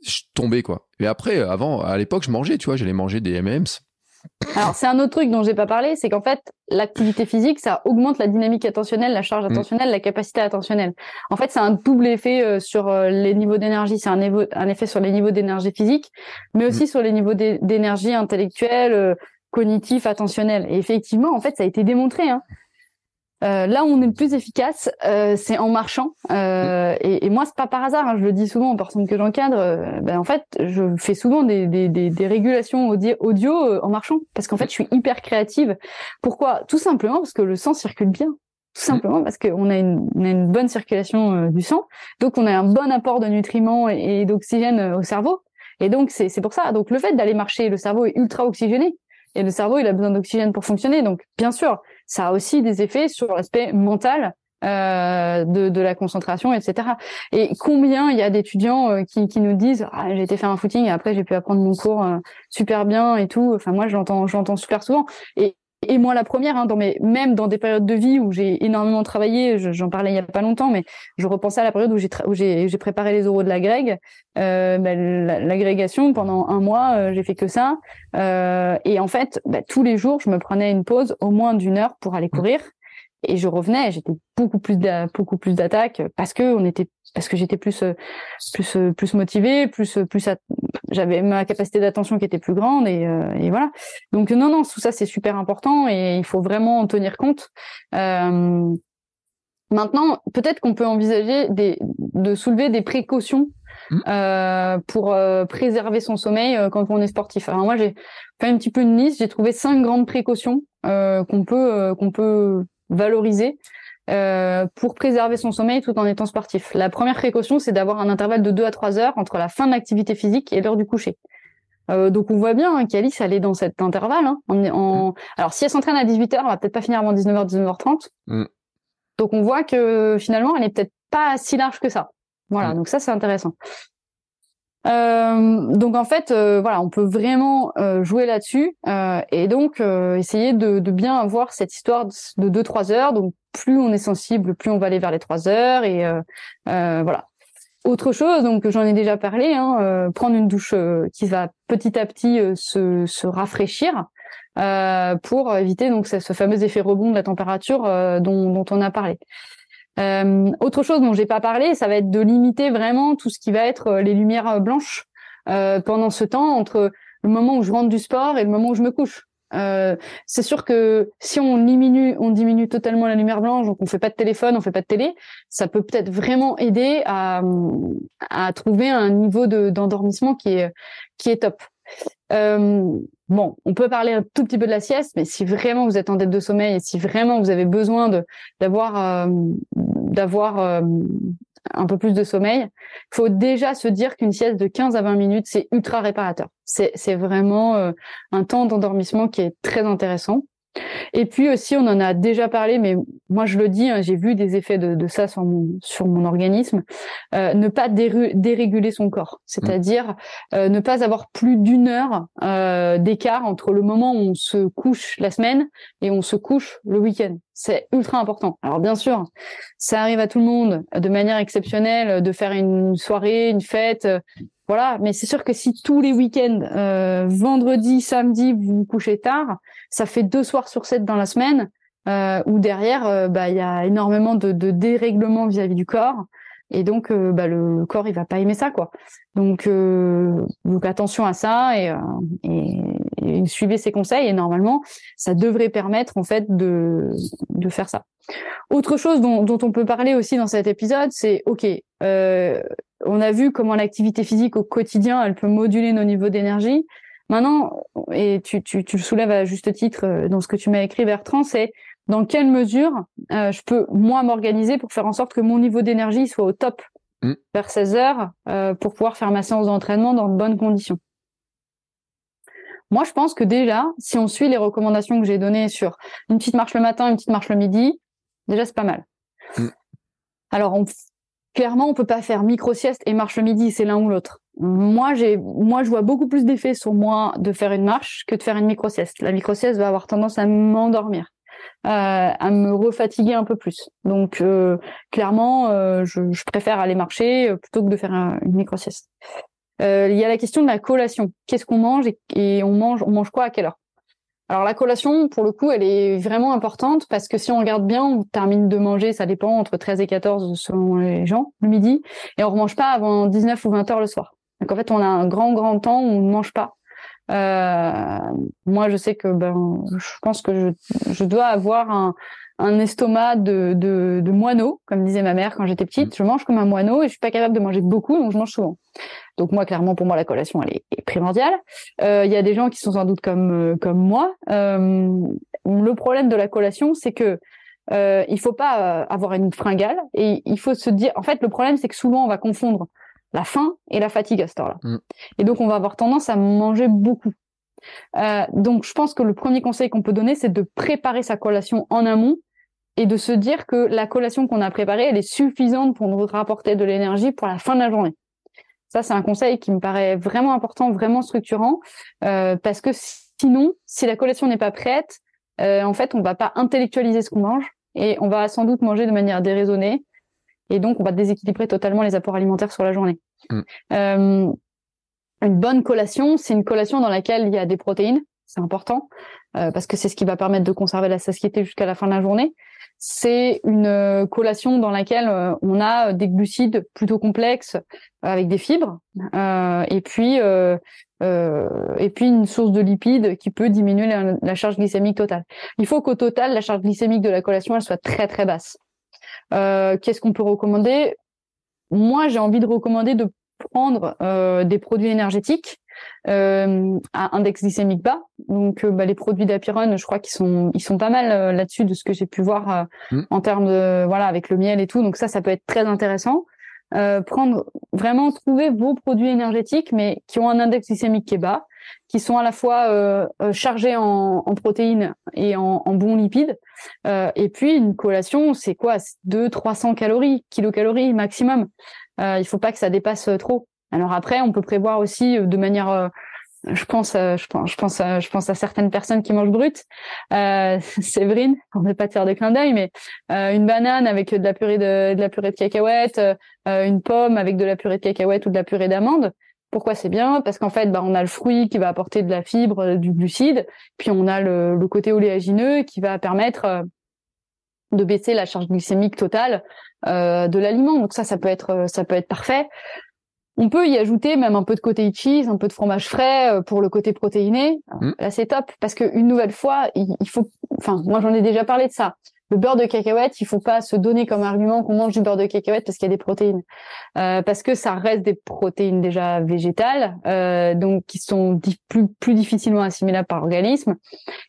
je tombais quoi. Et après, avant, à l'époque, je mangeais, tu vois, j'allais manger des M&M's. Alors c'est un autre truc dont j'ai pas parlé, c'est qu'en fait l'activité physique ça augmente la dynamique attentionnelle, la charge mm. attentionnelle, la capacité attentionnelle. En fait c'est un double effet euh, sur euh, les niveaux d'énergie, c'est un, un, effet sur les niveaux d'énergie physique, mais aussi mm. sur les niveaux d'énergie intellectuelle, euh, cognitif, attentionnel. Et effectivement en fait ça a été démontré. Hein. Euh, là où on est le plus efficace, euh, c'est en marchant. Euh, et, et, moi, c'est pas par hasard. Hein, je le dis souvent aux personnes que j'encadre. Euh, ben, en fait, je fais souvent des, des, des, des régulations audio, audio euh, en marchant parce qu'en fait, je suis hyper créative. Pourquoi? Tout simplement parce que le sang circule bien. Tout simplement parce qu'on a une, on a une bonne circulation du sang, donc on a un bon apport de nutriments et, et d'oxygène au cerveau. Et donc c'est pour ça. Donc le fait d'aller marcher, le cerveau est ultra oxygéné et le cerveau il a besoin d'oxygène pour fonctionner. Donc bien sûr, ça a aussi des effets sur l'aspect mental euh, de, la concentration, etc. Et combien il y a d'étudiants euh, qui, nous disent ah, j'ai été faire un footing et après j'ai pu apprendre mon cours euh, super bien et tout. Enfin moi j'entends j'entends super souvent. Et moi la première, hein, dans mes, même dans des périodes de vie où j'ai énormément travaillé, j'en parlais il y a pas longtemps, mais je repensais à la période où j'ai où j'ai préparé les oraux de la grègue, euh, bah, l'agrégation pendant un mois, euh, j'ai fait que ça, euh, et en fait bah, tous les jours je me prenais une pause au moins d'une heure pour aller courir. et je revenais, j'étais beaucoup plus beaucoup plus d'attaques parce que on était parce que j'étais plus plus plus motivée, plus plus j'avais ma capacité d'attention qui était plus grande et, et, voilà. Donc non non, tout ça c'est super important et il faut vraiment en tenir compte. Euh, maintenant, peut-être qu'on peut envisager des, de soulever des précautions mmh. euh, pour euh, préserver son sommeil euh, quand on est sportif. Alors moi j'ai fait un petit peu une liste, j'ai trouvé cinq grandes précautions euh, qu'on peut qu'on peut valoriser euh, pour préserver son sommeil tout en étant sportif. La première précaution, c'est d'avoir un intervalle de 2 à 3 heures entre la fin de l'activité physique et l'heure du coucher. Euh, donc on voit bien hein, qu'Alice, elle est dans cet intervalle. Hein, en, Alors si elle s'entraîne à 18h, elle va peut-être pas finir avant 19h, 19h30. Mm. Donc on voit que finalement, elle est peut-être pas si large que ça. Voilà, mm. donc ça c'est intéressant. Euh, donc en fait, euh, voilà, on peut vraiment euh, jouer là-dessus euh, et donc essayer de, de, bien avoir cette histoire de 2-3 heures. Donc plus on est sensible, plus on va aller vers les 3 heures et voilà. Autre chose, donc j'en ai déjà parlé, hein, prendre une douche qui va petit à petit se, se, rafraîchir pour éviter donc ce, fameux effet rebond de la température dont, dont on a parlé. Euh, autre chose dont j'ai pas parlé, ça va être de limiter vraiment tout ce qui va être euh, les lumières euh, blanches euh, pendant ce temps entre le moment où je rentre du sport et le moment où je me couche. Euh, c'est sûr que si on diminue, on diminue totalement la lumière blanche, donc on fait pas de téléphone, on fait pas de télé, ça peut peut-être vraiment aider à, à trouver un niveau de d'endormissement qui est qui est top. Euh, bon, on peut parler un tout petit peu de la sieste, mais si vraiment vous êtes en dette de sommeil et si vraiment vous avez besoin de d'avoir euh, d'avoir euh, un peu plus de sommeil, il faut déjà se dire qu'une sieste de 15 à 20 minutes, c'est ultra réparateur. C'est c'est vraiment un temps d'endormissement qui est très intéressant. Et puis aussi, on en a déjà parlé, mais moi je le dis, hein, j'ai vu des effets de, ça sur mon, sur mon organisme. Euh, ne pas déréguler son corps, c'est-à-dire euh, ne pas avoir plus d'une heure euh, d'écart entre le moment où on se couche la semaine et on se couche le week-end. C'est ultra important. Alors bien sûr, ça arrive à tout le monde de manière exceptionnelle de faire une soirée, une fête, voilà, mais c'est sûr que si tous les week-ends, euh, vendredi, samedi, vous couchez tard, ça fait deux soirs sur sept dans la semaine, euh, où derrière, euh, bah, il y a énormément de, de dérèglements vis-à-vis du corps, et donc euh, bah, le corps il va pas aimer ça, quoi. Donc, donc attention à ça et, suivez ces conseils, et normalement, ça devrait permettre en fait de de faire ça. Autre chose dont on peut parler aussi dans cet épisode, c'est ok. On a vu comment l'activité physique au quotidien, elle peut moduler nos niveaux d'énergie. Maintenant, et tu, tu, tu, le soulèves à juste titre euh, dans ce que tu m'as écrit, Bertrand, c'est dans quelle mesure euh, je peux, moi, m'organiser pour faire en sorte que mon niveau d'énergie soit au top mm. vers 16 heures euh, pour pouvoir faire ma séance d'entraînement dans de bonnes conditions. Moi, je pense que déjà, si on suit les recommandations que j'ai données sur une petite marche le matin, une petite marche le midi, déjà, c'est pas mal. Mm. Alors, on clairement, on peut pas faire micro-sieste et marche le midi, c'est l'un ou l'autre. Moi, j'ai, moi, je vois beaucoup plus d'effets sur moi de faire une marche que de faire une micro-sieste. La micro-sieste va avoir tendance à m'endormir, euh, à me refatiguer un peu plus. Donc, euh, clairement, euh, je, préfère aller marcher plutôt que de faire une micro-sieste. Il y a la question de la collation. Qu'est-ce qu'on mange et on mange, on mange quoi à quelle heure? Alors la collation, pour le coup, elle est vraiment importante parce que si on regarde bien, on termine de manger, ça dépend, entre 13 et 14 selon les gens, le midi, et on ne mange pas avant 19 ou 20 heures le soir. Donc en fait, on a un grand, grand temps où on ne mange pas. Euh, moi, je sais que ben, je pense que je, je dois avoir un, un estomac de, de, de, moineau, comme disait ma mère quand j'étais petite. Je mange comme un moineau et je suis pas capable de manger beaucoup, donc je mange souvent. Donc moi, clairement, pour moi, la collation, elle est, primordiale. Euh, il y a des gens qui sont sans doute comme euh, comme moi. Euh, le problème de la collation, c'est que euh, il faut pas avoir une fringale et il faut se dire. En fait, le problème, c'est que souvent, on va confondre la faim et la fatigue à ce temps-là. Mm. Et donc, on va avoir tendance à manger beaucoup. Euh, donc, je pense que le premier conseil qu'on peut donner, c'est de préparer sa collation en amont et de se dire que la collation qu'on a préparée, elle est suffisante pour nous rapporter de l'énergie pour la fin de la journée. Ça, c'est un conseil qui me paraît vraiment important, vraiment structurant, euh, parce que sinon, si la collation n'est pas prête, euh, en fait, on va pas intellectualiser ce qu'on mange et on va sans doute manger de manière déraisonnée, et donc on va déséquilibrer totalement les apports alimentaires sur la journée. Mm. Euh, une bonne collation, c'est une collation dans laquelle il y a des protéines, c'est important parce que c'est ce qui va permettre de conserver la satiété jusqu'à la fin de la journée c'est une euh, collation dans laquelle euh, on a des glucides plutôt complexes euh, avec des fibres et puis et puis une source de lipides qui peut diminuer la, charge glycémique totale. Il faut qu'au total la charge glycémique de la collation elle soit très très basse. Qu'est-ce qu'on peut recommander? Moi j'ai envie de recommander de prendre des produits énergétiques euh, à index glycémique bas. Donc euh, bah, les produits d'Apiron, je crois qu'ils sont ils sont pas mal euh, là-dessus de ce que j'ai pu voir mm. en termes de voilà avec le miel et tout. Donc ça ça peut être très intéressant. prendre vraiment trouver vos produits énergétiques mais qui ont un index glycémique qui est bas, qui sont à la fois chargés en, en, protéines et en, en bons lipides. et puis une collation, c'est quoi? 2 300 calories, kilocalories maximum. il faut pas que ça dépasse trop. Alors après, on peut prévoir aussi euh, de manière euh, je pense, euh, je pense, je pense, je pense à certaines personnes qui mangent brut. Euh, Séverine, on ne pas te faire de clin d'œil, mais une banane avec de la purée de, de la purée de cacahuètes, une pomme avec de la purée de cacahuètes ou de la purée d'amande. Pourquoi c'est bien? Parce qu'en fait, bah, on a le fruit qui va apporter de la fibre, du glucide, puis on a le, le côté oléagineux qui va permettre de baisser la charge glycémique totale de l'aliment. Donc ça, ça peut être, ça peut être parfait. On peut y ajouter même un peu de côté cheese, un peu de fromage frais euh, pour le côté protéiné. Mm. Là, c'est top parce que une nouvelle fois, il, faut. Enfin, moi, j'en ai déjà parlé de ça. Le beurre de cacahuète, il faut pas se donner comme argument qu'on mange du beurre de cacahuète parce qu'il y a des protéines, euh, parce que ça reste des protéines déjà végétales, euh, donc qui sont plus plus difficilement assimilables par l'organisme.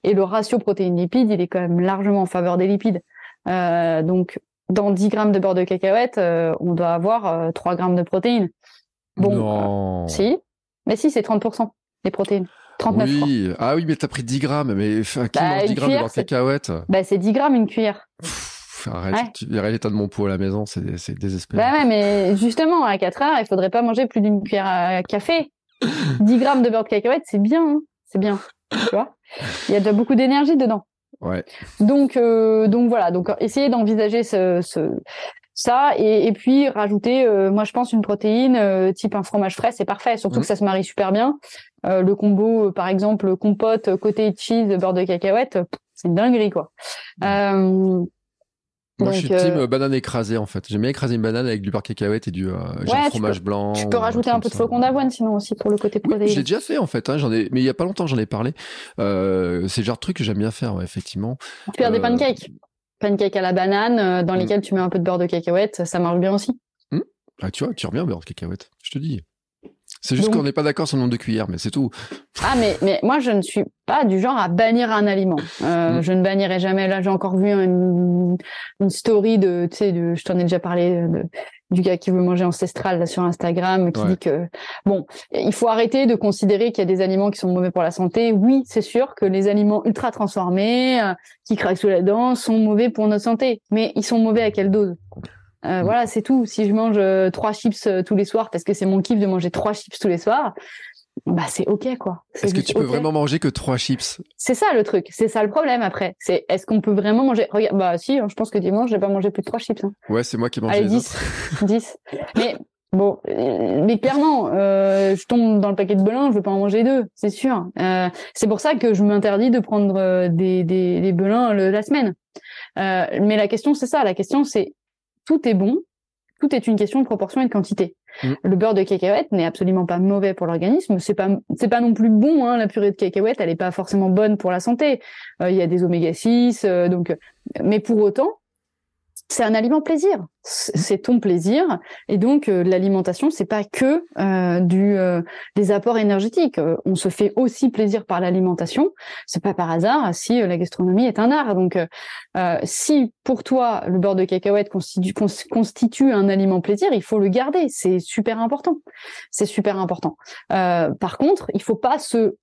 Et le ratio protéines-lipides, il est quand même largement en faveur des lipides. donc, dans 10 grammes de beurre de cacahuète, on doit avoir 3 grammes de protéines. Bon, non. si. Mais si, c'est 30% les protéines. 39 oui. Ah oui, mais t'as pris 10 grammes. Mais qui bah, mange 10 grammes de cacahuètes Bah, c'est 10 grammes une cuillère. arrête, tu verrais l'état de mon pot à la maison, c'est, c'est désespérant. Bah ouais, mais justement, à 4 heures, il faudrait pas manger plus d'une cuillère à café. 10 grammes de beurre de cacahuète, c'est bien, hein c'est bien. Tu vois? Il y a déjà beaucoup d'énergie dedans. Ouais. Donc, euh, donc voilà. Donc, essayez d'envisager ce, ce, ça et, et puis rajouter euh, moi je pense une protéine euh, type un fromage frais c'est parfait surtout mmh. que ça se marie super bien euh, le combo par exemple compote côté cheese beurre de cacahuète c'est une dinguerie quoi mmh. Moi, je suis team banane écrasée en fait. J'aime bien écraser une banane avec du beurre de cacahuète et du fromage blanc. Tu peux rajouter un peu de flocon d'avoine sinon aussi pour le côté protéine. j'ai déjà fait en fait. Hein, j'en ai, mais il y a pas longtemps j'en ai parlé. c'est le genre de truc que j'aime bien faire, ouais, effectivement. Tu faire des pancakes pancakes à la banane euh, dans mm. lesquels tu mets un peu de beurre de cacahuète, ça marche bien aussi. Mm. Ah, tu vois, tu reviens beurre de cacahuète, je te dis. C'est juste qu'on n'est pas d'accord sur le nombre de cuillères, mais c'est tout. Ah, mais, mais moi, je ne suis pas du genre à bannir un aliment. Euh, mm. Je ne bannirai jamais. Là, j'ai encore vu une, une story de, tu sais, de, je t'en ai déjà parlé, de, du gars qui veut manger ancestral là, sur Instagram, qui dit que bon, il faut arrêter de considérer qu'il y a des aliments qui sont mauvais pour la santé. Oui, c'est sûr que les aliments ultra transformés, euh, qui craquent sous la dent, sont mauvais pour notre santé. Mais ils sont mauvais à quelle dose? Euh. Voilà, c'est tout. Si je mange euh, trois chips tous les soirs parce que c'est mon kiff de manger trois chips tous les soirs, bah c'est ok quoi. Est-ce que tu peux vraiment manger que trois chips? C'est ça le truc, c'est ça le problème après. C'est est-ce qu'on peut vraiment manger? Regarde, bah si, hein, je pense que dimanche j'ai pas mangé plus de trois chips. Hein. Ouais, c'est moi qui ai mangé Allez, 10, 10. Mais bon, euh, mais clairement, euh, je tombe dans le paquet de belins, je veux pas en manger deux, c'est sûr. Euh, c'est pour ça que je m'interdis de prendre euh, des des, des belins la semaine. Euh, mais la question c'est ça, la question c'est tout est bon, tout est une question de proportion et de quantité. Mm. Le beurre de cacahuète n'est absolument pas mauvais pour l'organisme. C'est pas c'est pas non plus bon. Hein, la purée de cacahuète, elle est pas forcément bonne pour la santé. Euh, il y a des oméga 6, euh, donc. Mais pour autant, c'est un aliment plaisir. C'est ton plaisir. Et donc euh, l'alimentation, c'est pas que euh, du euh, des apports énergétiques. on se fait aussi plaisir par l'alimentation. C'est pas par hasard si la gastronomie est un art. Donc si pour toi le beurre de cacahuète constitue, constitue un aliment plaisir, il faut le garder. C'est super important. C'est super important. par contre, il faut pas se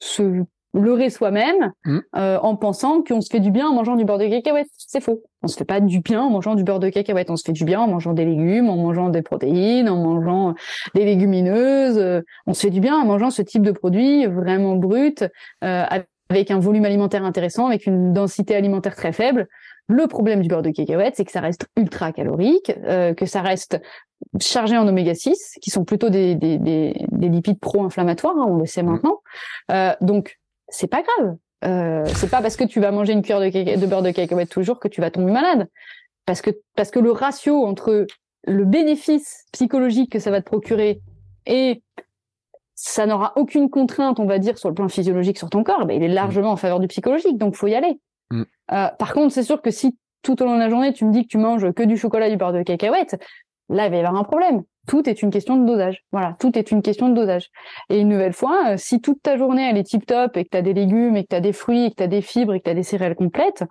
se leurrer soi-même mmh. euh, en pensant qu'on se fait du bien en mangeant du beurre de cacahuète. C'est faux. On se fait pas du bien en mangeant du beurre de cacahuète. On se fait du bien en mangeant des légumes, en mangeant des protéines, en mangeant des légumineuses. On se fait du bien en mangeant ce type de produit vraiment brut, euh, avec un volume alimentaire intéressant, avec une densité alimentaire très faible. Le problème du beurre de cacahuète, c'est que ça reste ultra calorique, euh, que ça reste chargé en oméga 6, qui sont plutôt des, des, des, des lipides pro-inflammatoires, hein, on le sait mmh. maintenant. Euh, donc c'est pas grave. Euh, c'est pas parce que tu vas manger une cuillère de, de beurre de cacahuète tous les jours que tu vas tomber malade. Parce que, parce que le ratio entre le bénéfice psychologique que ça va te procurer et ça n'aura aucune contrainte, on va dire, sur le plan physiologique sur ton corps, ben, il est largement en faveur du psychologique, donc faut y aller. Mm. Euh, par contre, c'est sûr que si tout au long de la journée, tu me dis que tu manges que du chocolat, du beurre de cacahuète, là, il va y avoir un problème. Tout est une question de dosage. Voilà, tout est une question de dosage. Et une nouvelle fois, euh, si toute ta journée, elle est tip-top et que tu as des légumes et que tu as des fruits et que tu as des fibres et que tu as des céréales complètes,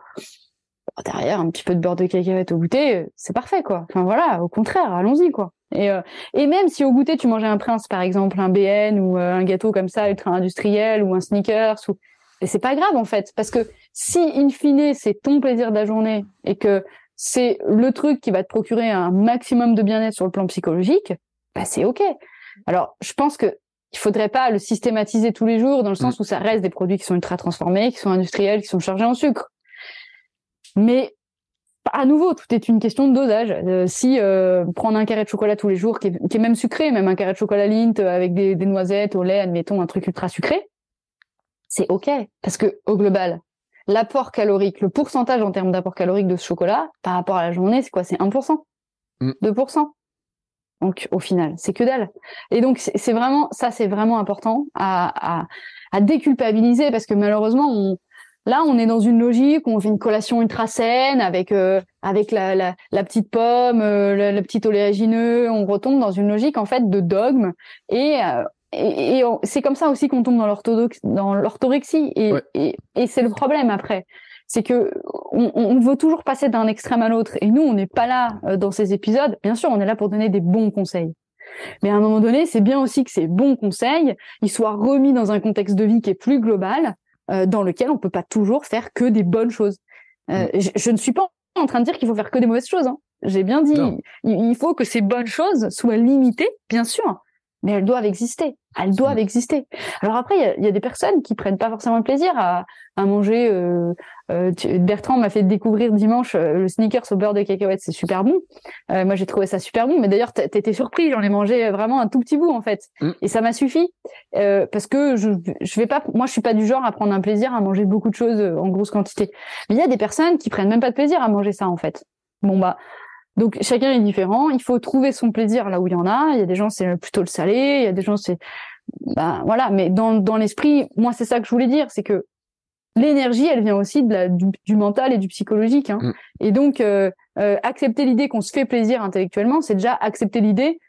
derrière, un petit peu de beurre de cacahuète au goûter, euh, c'est parfait, quoi. Enfin voilà, au contraire, allons-y, quoi. Et, euh, et même si au goûter, tu mangeais un prince, par exemple, un BN ou un gâteau comme ça, ultra industriel ou un sneakers, ou... c'est pas grave, en fait. Parce que si, in fine, c'est ton plaisir de la journée et que c'est le truc qui va te procurer un maximum de bien-être sur le plan psychologique, bah c'est ok. Alors, je pense que il faudrait pas le systématiser tous les jours dans le sens mm. où ça reste des produits qui sont ultra transformés, qui sont industriels, qui sont chargés en sucre. Mais à nouveau, tout est une question de dosage. Euh, si euh, prendre un carré de chocolat tous les jours, qui est, même sucré, même un carré de chocolat Lindt avec des, des noisettes au lait, admettons un truc ultra sucré, c'est ok parce que au global, l'apport calorique, le pourcentage en termes d'apport calorique de ce chocolat par rapport à la journée, c'est quoi? C'est 1%, 2%. Mm. Donc au final, c'est que dalle. Et donc c'est vraiment ça, c'est vraiment important à, à, à, déculpabiliser parce que malheureusement, on, là, on est dans une logique où on fait une collation ultra saine avec euh, avec la, la, la, petite pomme, euh, le, petit oléagineux. On retombe dans une logique en fait de dogme et euh, et, et c'est comme ça aussi qu'on tombe dans l'orthorexie. Et, et, et c'est le problème après. C'est que on, on, veut toujours passer d'un extrême à l'autre. Et nous on n'est pas là euh, dans ces épisodes. Bien sûr on est là pour donner des bons conseils. Mais à un moment donné c'est bien aussi que ces bons conseils ils soient remis dans un contexte de vie qui est plus global euh, dans lequel on peut pas toujours faire que des bonnes choses. Euh, mm. je, ne suis pas en train de dire qu'il faut faire que des mauvaises choses hein. j'ai bien dit il faut que ces bonnes choses soient limitées bien sûr mais elles doivent exister. Elles doivent exister. Alors après, il y a, y a, des personnes qui prennent pas forcément le plaisir à, à manger. Euh, euh, Bertrand m'a fait découvrir dimanche euh, le sneakers au beurre de cacahuète, c'est super bon. Euh, moi, j'ai trouvé ça super bon. Mais d'ailleurs, t'étais surpris, j'en ai mangé vraiment un tout petit bout en fait, mm. et ça m'a suffi euh, parce que je, je vais pas. Moi, je suis pas du genre à prendre un plaisir à manger beaucoup de choses en grosse quantité. Mais il y a des personnes qui prennent même pas de plaisir à manger ça en fait. Bon bah donc chacun est différent. Il faut trouver son plaisir là où il y en a. Il y a des gens c'est plutôt le salé, il y a des gens c'est ben voilà. Mais dans dans l'esprit, moi c'est ça que je voulais dire, c'est que l'énergie, elle vient aussi de la, du, mental et du psychologique. Hein. Mm. Et donc euh, euh, accepter l'idée qu'on se fait plaisir intellectuellement, c'est déjà accepter l'idée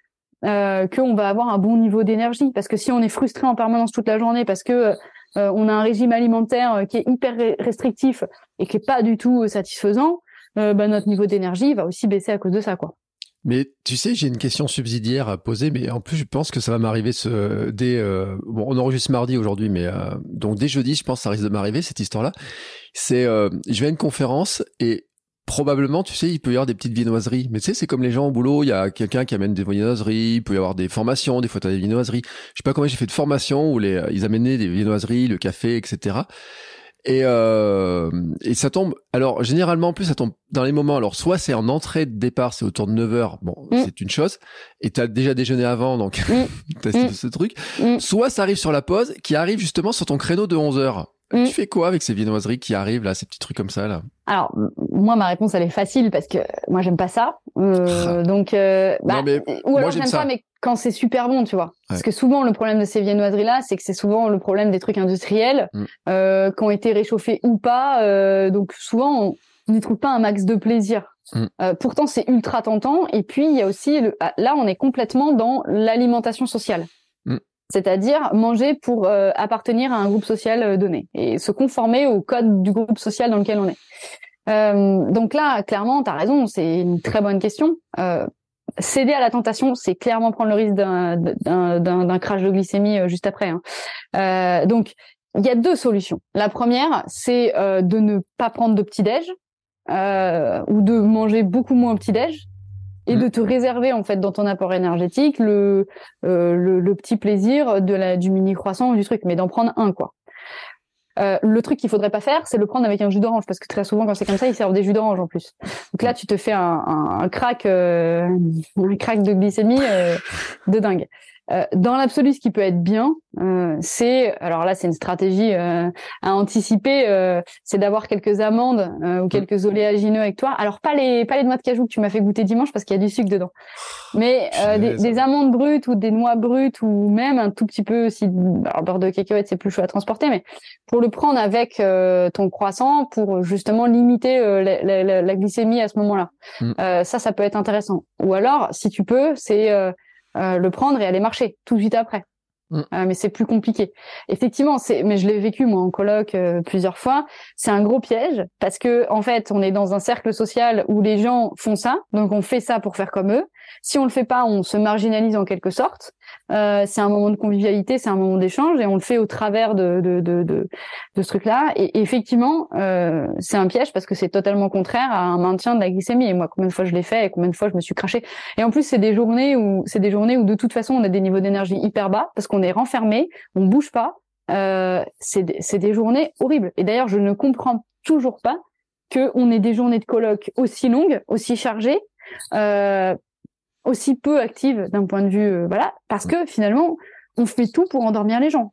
euh, qu'on va avoir un bon niveau d'énergie. Parce que si on est frustré en permanence toute la journée parce que euh, on a un régime alimentaire qui est hyper restrictif et qui est pas du tout satisfaisant, euh, bah, notre niveau d'énergie va aussi baisser à cause de ça, quoi. Mais tu sais, j'ai une question subsidiaire à poser, mais en plus, je pense que ça va m'arriver ce, dès. Euh, bon, on enregistre mardi aujourd'hui, mais euh, donc dès jeudi, je pense que ça risque de m'arriver cette histoire-là. C'est, je vais à une conférence et probablement, tu sais, il peut y avoir des petites viennoiseries. Mais tu sais, c'est comme les gens au boulot, il y a quelqu'un qui amène des viennoiseries, il peut y avoir des formations, des fois t'as des viennoiseries. Je sais pas combien j'ai fait de formations où les, ils amenaient des viennoiseries, le café, etc. Et, euh, et ça tombe. Alors généralement en plus ça tombe dans les moments. Alors soit c'est en entrée de départ, c'est autour de 9 heures. Bon, mm. c'est une chose. Et t'as déjà déjeuné avant, donc mm. t'as mm. ce truc. Soit ça arrive sur la pause, qui arrive justement sur ton créneau de 11 heures. Tu fais quoi avec ces viennoiseries qui arrivent là, ces petits trucs comme ça là? Alors moi ma réponse elle est facile parce que moi j'aime pas ça. Euh, ah. donc euh, bah, ou alors j'aime pas mais quand c'est super bon, tu vois. Parce que souvent, le problème de ces viennoiseries-là, c'est que c'est souvent le problème des trucs industriels mm. euh, qui ont été réchauffés ou pas. Euh, donc souvent, on n'y trouve pas un max de plaisir. Mm. Euh, pourtant, c'est ultra tentant. Et puis, il y a aussi, le... Ah, là, on est complètement dans l'alimentation sociale. C'est-à-dire manger pour euh, appartenir à un groupe social euh, donné et se conformer au code du groupe social dans lequel on est. Euh, donc là, clairement, tu as raison, c'est une très bonne question. Euh, céder à la tentation, c'est clairement prendre le risque d'un crash de glycémie euh, juste après. Hein. Euh, donc, il y a deux solutions. La première, c'est de ne pas prendre de petit-déj euh, ou de manger beaucoup moins petit-déj et de mmh. te réserver en fait dans ton apport énergétique le, euh, le, le, petit plaisir de la, du mini croissant ou du truc, mais d'en prendre un quoi. Euh, le truc qu'il faudrait pas faire, c'est le prendre avec un jus d'orange, parce que très souvent quand c'est comme ça, ils servent des jus d'orange en plus. Donc là, tu te fais un, un, un crack, euh, un crack de glycémie euh, de dingue. Euh, dans l'absolu, ce qui peut être bien, euh, c'est alors là, c'est une stratégie euh, à anticiper, euh, c'est d'avoir quelques amandes euh, ou quelques oléagineux avec toi. Alors pas les pas les noix de cajou que tu m'as fait goûter dimanche parce qu'il y a du sucre dedans, mais des, des, amandes brutes ou des noix brutes ou même un tout petit peu si alors beurre de cacahuète c'est plus chaud à transporter, mais pour le prendre avec ton croissant pour justement limiter la, la, la, glycémie à ce moment-là. Mm. ça, ça peut être intéressant. Ou alors, si tu peux, c'est euh, le prendre et aller marcher tout de suite après. Mm. Euh, mais c'est plus compliqué. Effectivement, c'est mais je l'ai vécu moi en colloque euh, plusieurs fois. C'est un gros piège parce que en fait, on est dans un cercle social où les gens font ça, donc on fait ça pour faire comme eux. Si on le fait pas, on se marginalise en quelque sorte. Euh, c'est un moment de convivialité, c'est un moment d'échange, et on le fait au travers de de de de, de ce truc-là. Et, effectivement, euh, c'est un piège parce que c'est totalement contraire à un maintien de la glycémie. Et moi, combien de fois je l'ai fait et combien de fois je me suis craché. Et en plus, c'est des journées où c'est des journées où de toute façon on a des niveaux d'énergie hyper bas parce qu'on est renfermé, on bouge pas. Euh, c'est des journées horribles. Et d'ailleurs, je ne comprends toujours pas que on ait des journées de colloque aussi longues, aussi chargées, euh, aussi peu active d'un point de vue euh, voilà parce que finalement on fait tout pour endormir les gens.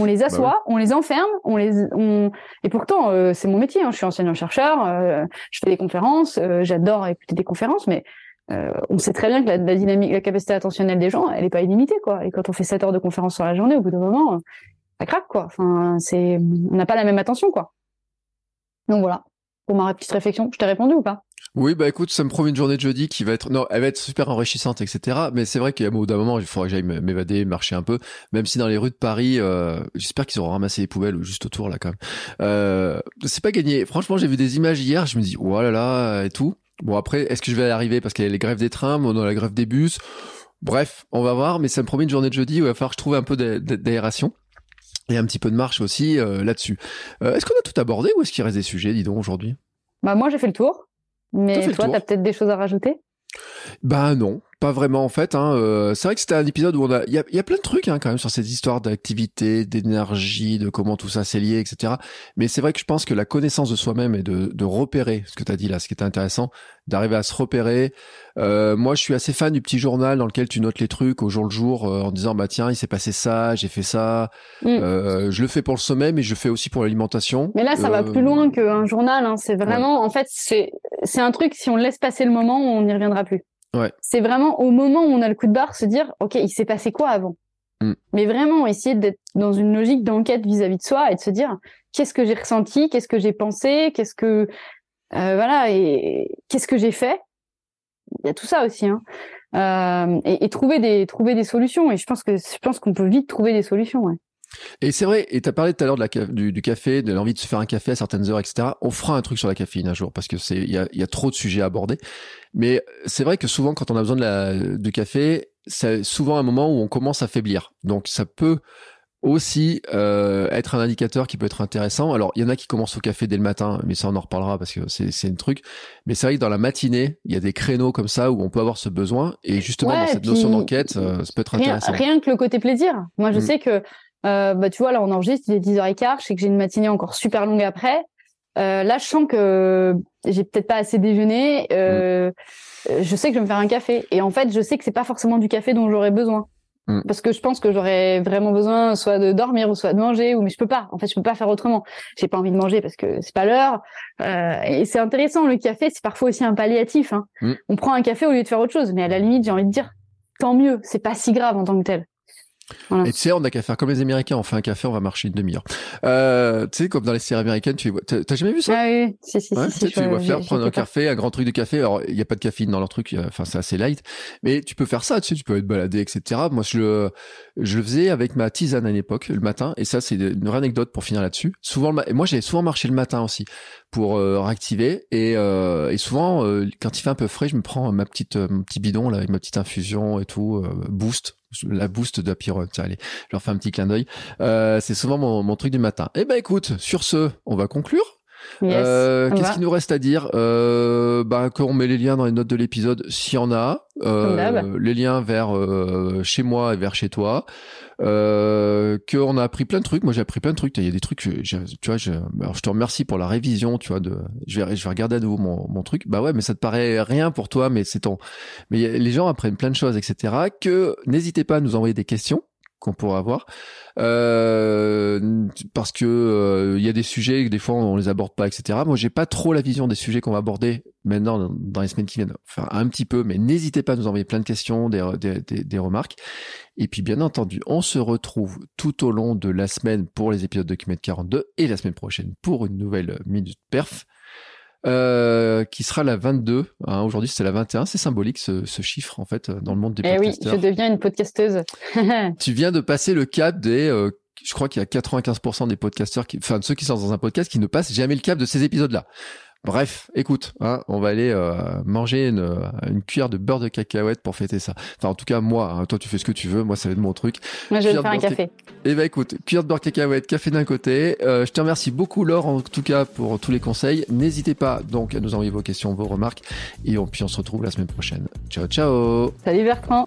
On les bah assoit on les enferme on les on et pourtant euh, c'est mon métier hein. je suis enseignant chercheur euh, je fais des conférences j'adore écouter des conférences mais on sait très bien que la, dynamique la capacité attentionnelle des gens elle est pas illimitée quoi. Et quand on fait 7 heures de conférence sur la journée au bout d'un moment ça craque quoi. Enfin c'est on n'a pas la même attention quoi. Donc voilà. Pour ma petite réflexion je t'ai répondu ou pas? Oui, bah écoute, ça me promet une journée de jeudi qui va être, non, elle va être super enrichissante, etc. Mais c'est vrai qu'à bout d'un moment, il faudrait que j'aille m'évader, marcher un peu, même si dans les rues de Paris, euh, j'espère qu'ils auront ramassé les poubelles juste autour là quand même. Euh, c'est pas gagné. Franchement, j'ai vu des images hier, je me dis, oh là là, et tout. Bon après, est-ce que je vais y arriver? Parce qu'il y a les grèves des trains, on a la grève des bus. Bref, on va voir, mais ça me promet une journée de jeudi où il va falloir que je trouve un peu d'aération. Et un petit peu de marche aussi euh, là-dessus. Euh, est-ce qu'on a tout abordé ou est-ce qu'il reste des sujets, dis donc, aujourd'hui? Bah moi j'ai fait le tour. Mais toi, tu as peut-être des choses à rajouter? Bah non, pas vraiment en fait. Hein. Euh, c'est vrai que c'était un épisode où on a, il y a, y a, plein de trucs hein, quand même sur cette histoire d'activité, d'énergie, de comment tout ça s'est lié, etc. Mais c'est vrai que je pense que la connaissance de soi-même et de, de repérer ce que tu as dit là, ce qui est intéressant, d'arriver à se repérer. Euh, moi, je suis assez fan du petit journal dans lequel tu notes les trucs au jour le jour euh, en disant bah tiens, il s'est passé ça, j'ai fait ça. Mm. Euh, je le fais pour le sommeil, mais je le fais aussi pour l'alimentation. Mais là, ça va plus loin qu'un journal. Hein. C'est vraiment, en fait, c'est c'est un truc. Si on laisse passer le moment, on n'y reviendra plus. Ouais. C'est vraiment au moment où on a le coup de barre, se dire ok, il s'est passé quoi avant. Mm. Mais vraiment essayer d'être dans une logique d'enquête vis-à-vis de soi et de se dire qu'est-ce que j'ai ressenti, qu'est-ce que j'ai pensé, qu'est-ce que euh, voilà, et qu'est-ce que j'ai fait? Il y a tout ça aussi, hein. Euh, et, et, trouver des trouver des solutions. Et je pense que je pense qu'on peut vite trouver des solutions. Ouais. Et c'est vrai, et tu as parlé tout à l'heure de la, du, du, café, de l'envie de se faire un café à certaines heures, etc. On fera un truc sur la caféine un jour parce que c'est il y a, y a, trop de sujets à aborder. Mais c'est vrai que souvent quand on a besoin de la, du café, c'est souvent un moment où on commence à faiblir. Donc ça peut aussi euh, être un indicateur qui peut être intéressant. Alors, il y en a qui commencent au café dès le matin, mais ça on en reparlera parce que c'est c'est un truc. Mais c'est vrai que dans la matinée, il y a des créneaux comme ça où on peut avoir ce besoin et justement dans cette notion d'enquête, euh, ça peut être intéressant. Rien que le côté plaisir. Moi, je mm. sais que euh, bah tu vois là on enregistre, il est 10h15, je sais que j'ai une matinée encore super longue après. Euh, là, je sens que j'ai peut-être pas assez déjeuné. Euh, mm. Je sais que je vais me faire un café. Et en fait, je sais que c'est pas forcément du café dont j'aurais besoin. Mm. Parce que je pense que j'aurais vraiment besoin soit de dormir ou soit de manger ou mais je peux pas. En fait, je peux pas faire autrement. J'ai pas envie de manger parce que c'est pas l'heure. Euh, et c'est intéressant. Le café, c'est parfois aussi un palliatif. Hein. Mm. On prend un café au lieu de faire autre chose. Mais à la limite, j'ai envie de dire, tant mieux. C'est pas si grave en tant que tel. Et tu sais, on n'a qu'à faire comme les Américains, on fait un café, on va marcher une demi-heure. Euh, tu sais, comme dans les séries américaines, tu vois, t'as jamais vu ça? Ah oui, si, si, si, si, Tu vois faire prendre un café, un grand truc de café. Alors, il n'y a pas de caféine dans leur truc, enfin, c'est assez light. Mais tu peux faire ça, tu sais, tu peux être baladé, etc. Moi, je le, je le faisais avec ma tisane à l'époque, le matin. Et ça, c'est une vraie anecdote pour finir là-dessus. Souvent, le moi, j'avais souvent marché le matin aussi pour euh, réactiver. Et, euh, et souvent, euh, quand il fait un peu frais, je me prends ma petite, mon petit bidon là, avec ma petite infusion et tout, boost la boost de Tiens, allez, je leur fais un petit clin d'œil. Euh, c'est souvent mon, mon, truc du matin. Eh ben écoute, sur ce, on va conclure. Euh, Qu'est-ce qu'il nous reste à dire? Euh, bah, Qu'on met les liens dans les notes de l'épisode, s'il y en a. Euh, les liens vers euh, chez moi et vers chez toi. Euh, qu'on a appris plein de trucs. Moi, j'ai appris plein de trucs. Il y a des trucs, tu vois, je, alors, je te remercie pour la révision, tu vois, de, je vais, je vais regarder à nouveau mon, mon truc. Bah ouais, mais ça te paraît rien pour toi, mais c'est ton, mais les gens apprennent plein de choses, etc. Que n'hésitez pas à nous envoyer des questions qu'on pourra avoir. Euh, parce que il euh, y a des sujets que des fois on les aborde pas etc moi j'ai pas trop la vision des sujets qu'on va aborder maintenant dans les semaines qui viennent. Enfin un petit peu mais n'hésitez pas à nous envoyer plein de questions des, des, des, des, remarques. Et puis bien entendu on se retrouve tout au long de la semaine pour les épisodes de Kimet 42 et la semaine prochaine pour une nouvelle minute perf euh, qui sera la 22. Hein, Aujourd'hui, c'est la 21. C'est symbolique ce, ce, chiffre en fait dans le monde des eh oui, je deviens une podcasteuse. tu viens de passer le cap des. Euh, je crois qu'il y a 95% des podcasteurs, qui, enfin de ceux qui sont dans un podcast, qui ne passent jamais le cap de ces épisodes-là. Bref, écoute, hein, on va aller euh, manger une, une, cuillère de beurre de cacahuète pour fêter ça. Enfin, en tout cas, moi, hein, toi, tu fais ce que tu veux. Moi, ça va être mon truc. Moi, je vais faire un café. Eh ben, écoute, cuillère de beurre de cacahuète, café d'un côté. Euh, je te remercie beaucoup, Laure, en tout cas, pour tous les conseils. N'hésitez pas donc à nous envoyer vos questions, vos remarques, et on, puis on se retrouve la semaine prochaine. Ciao, ciao. Salut Bertrand.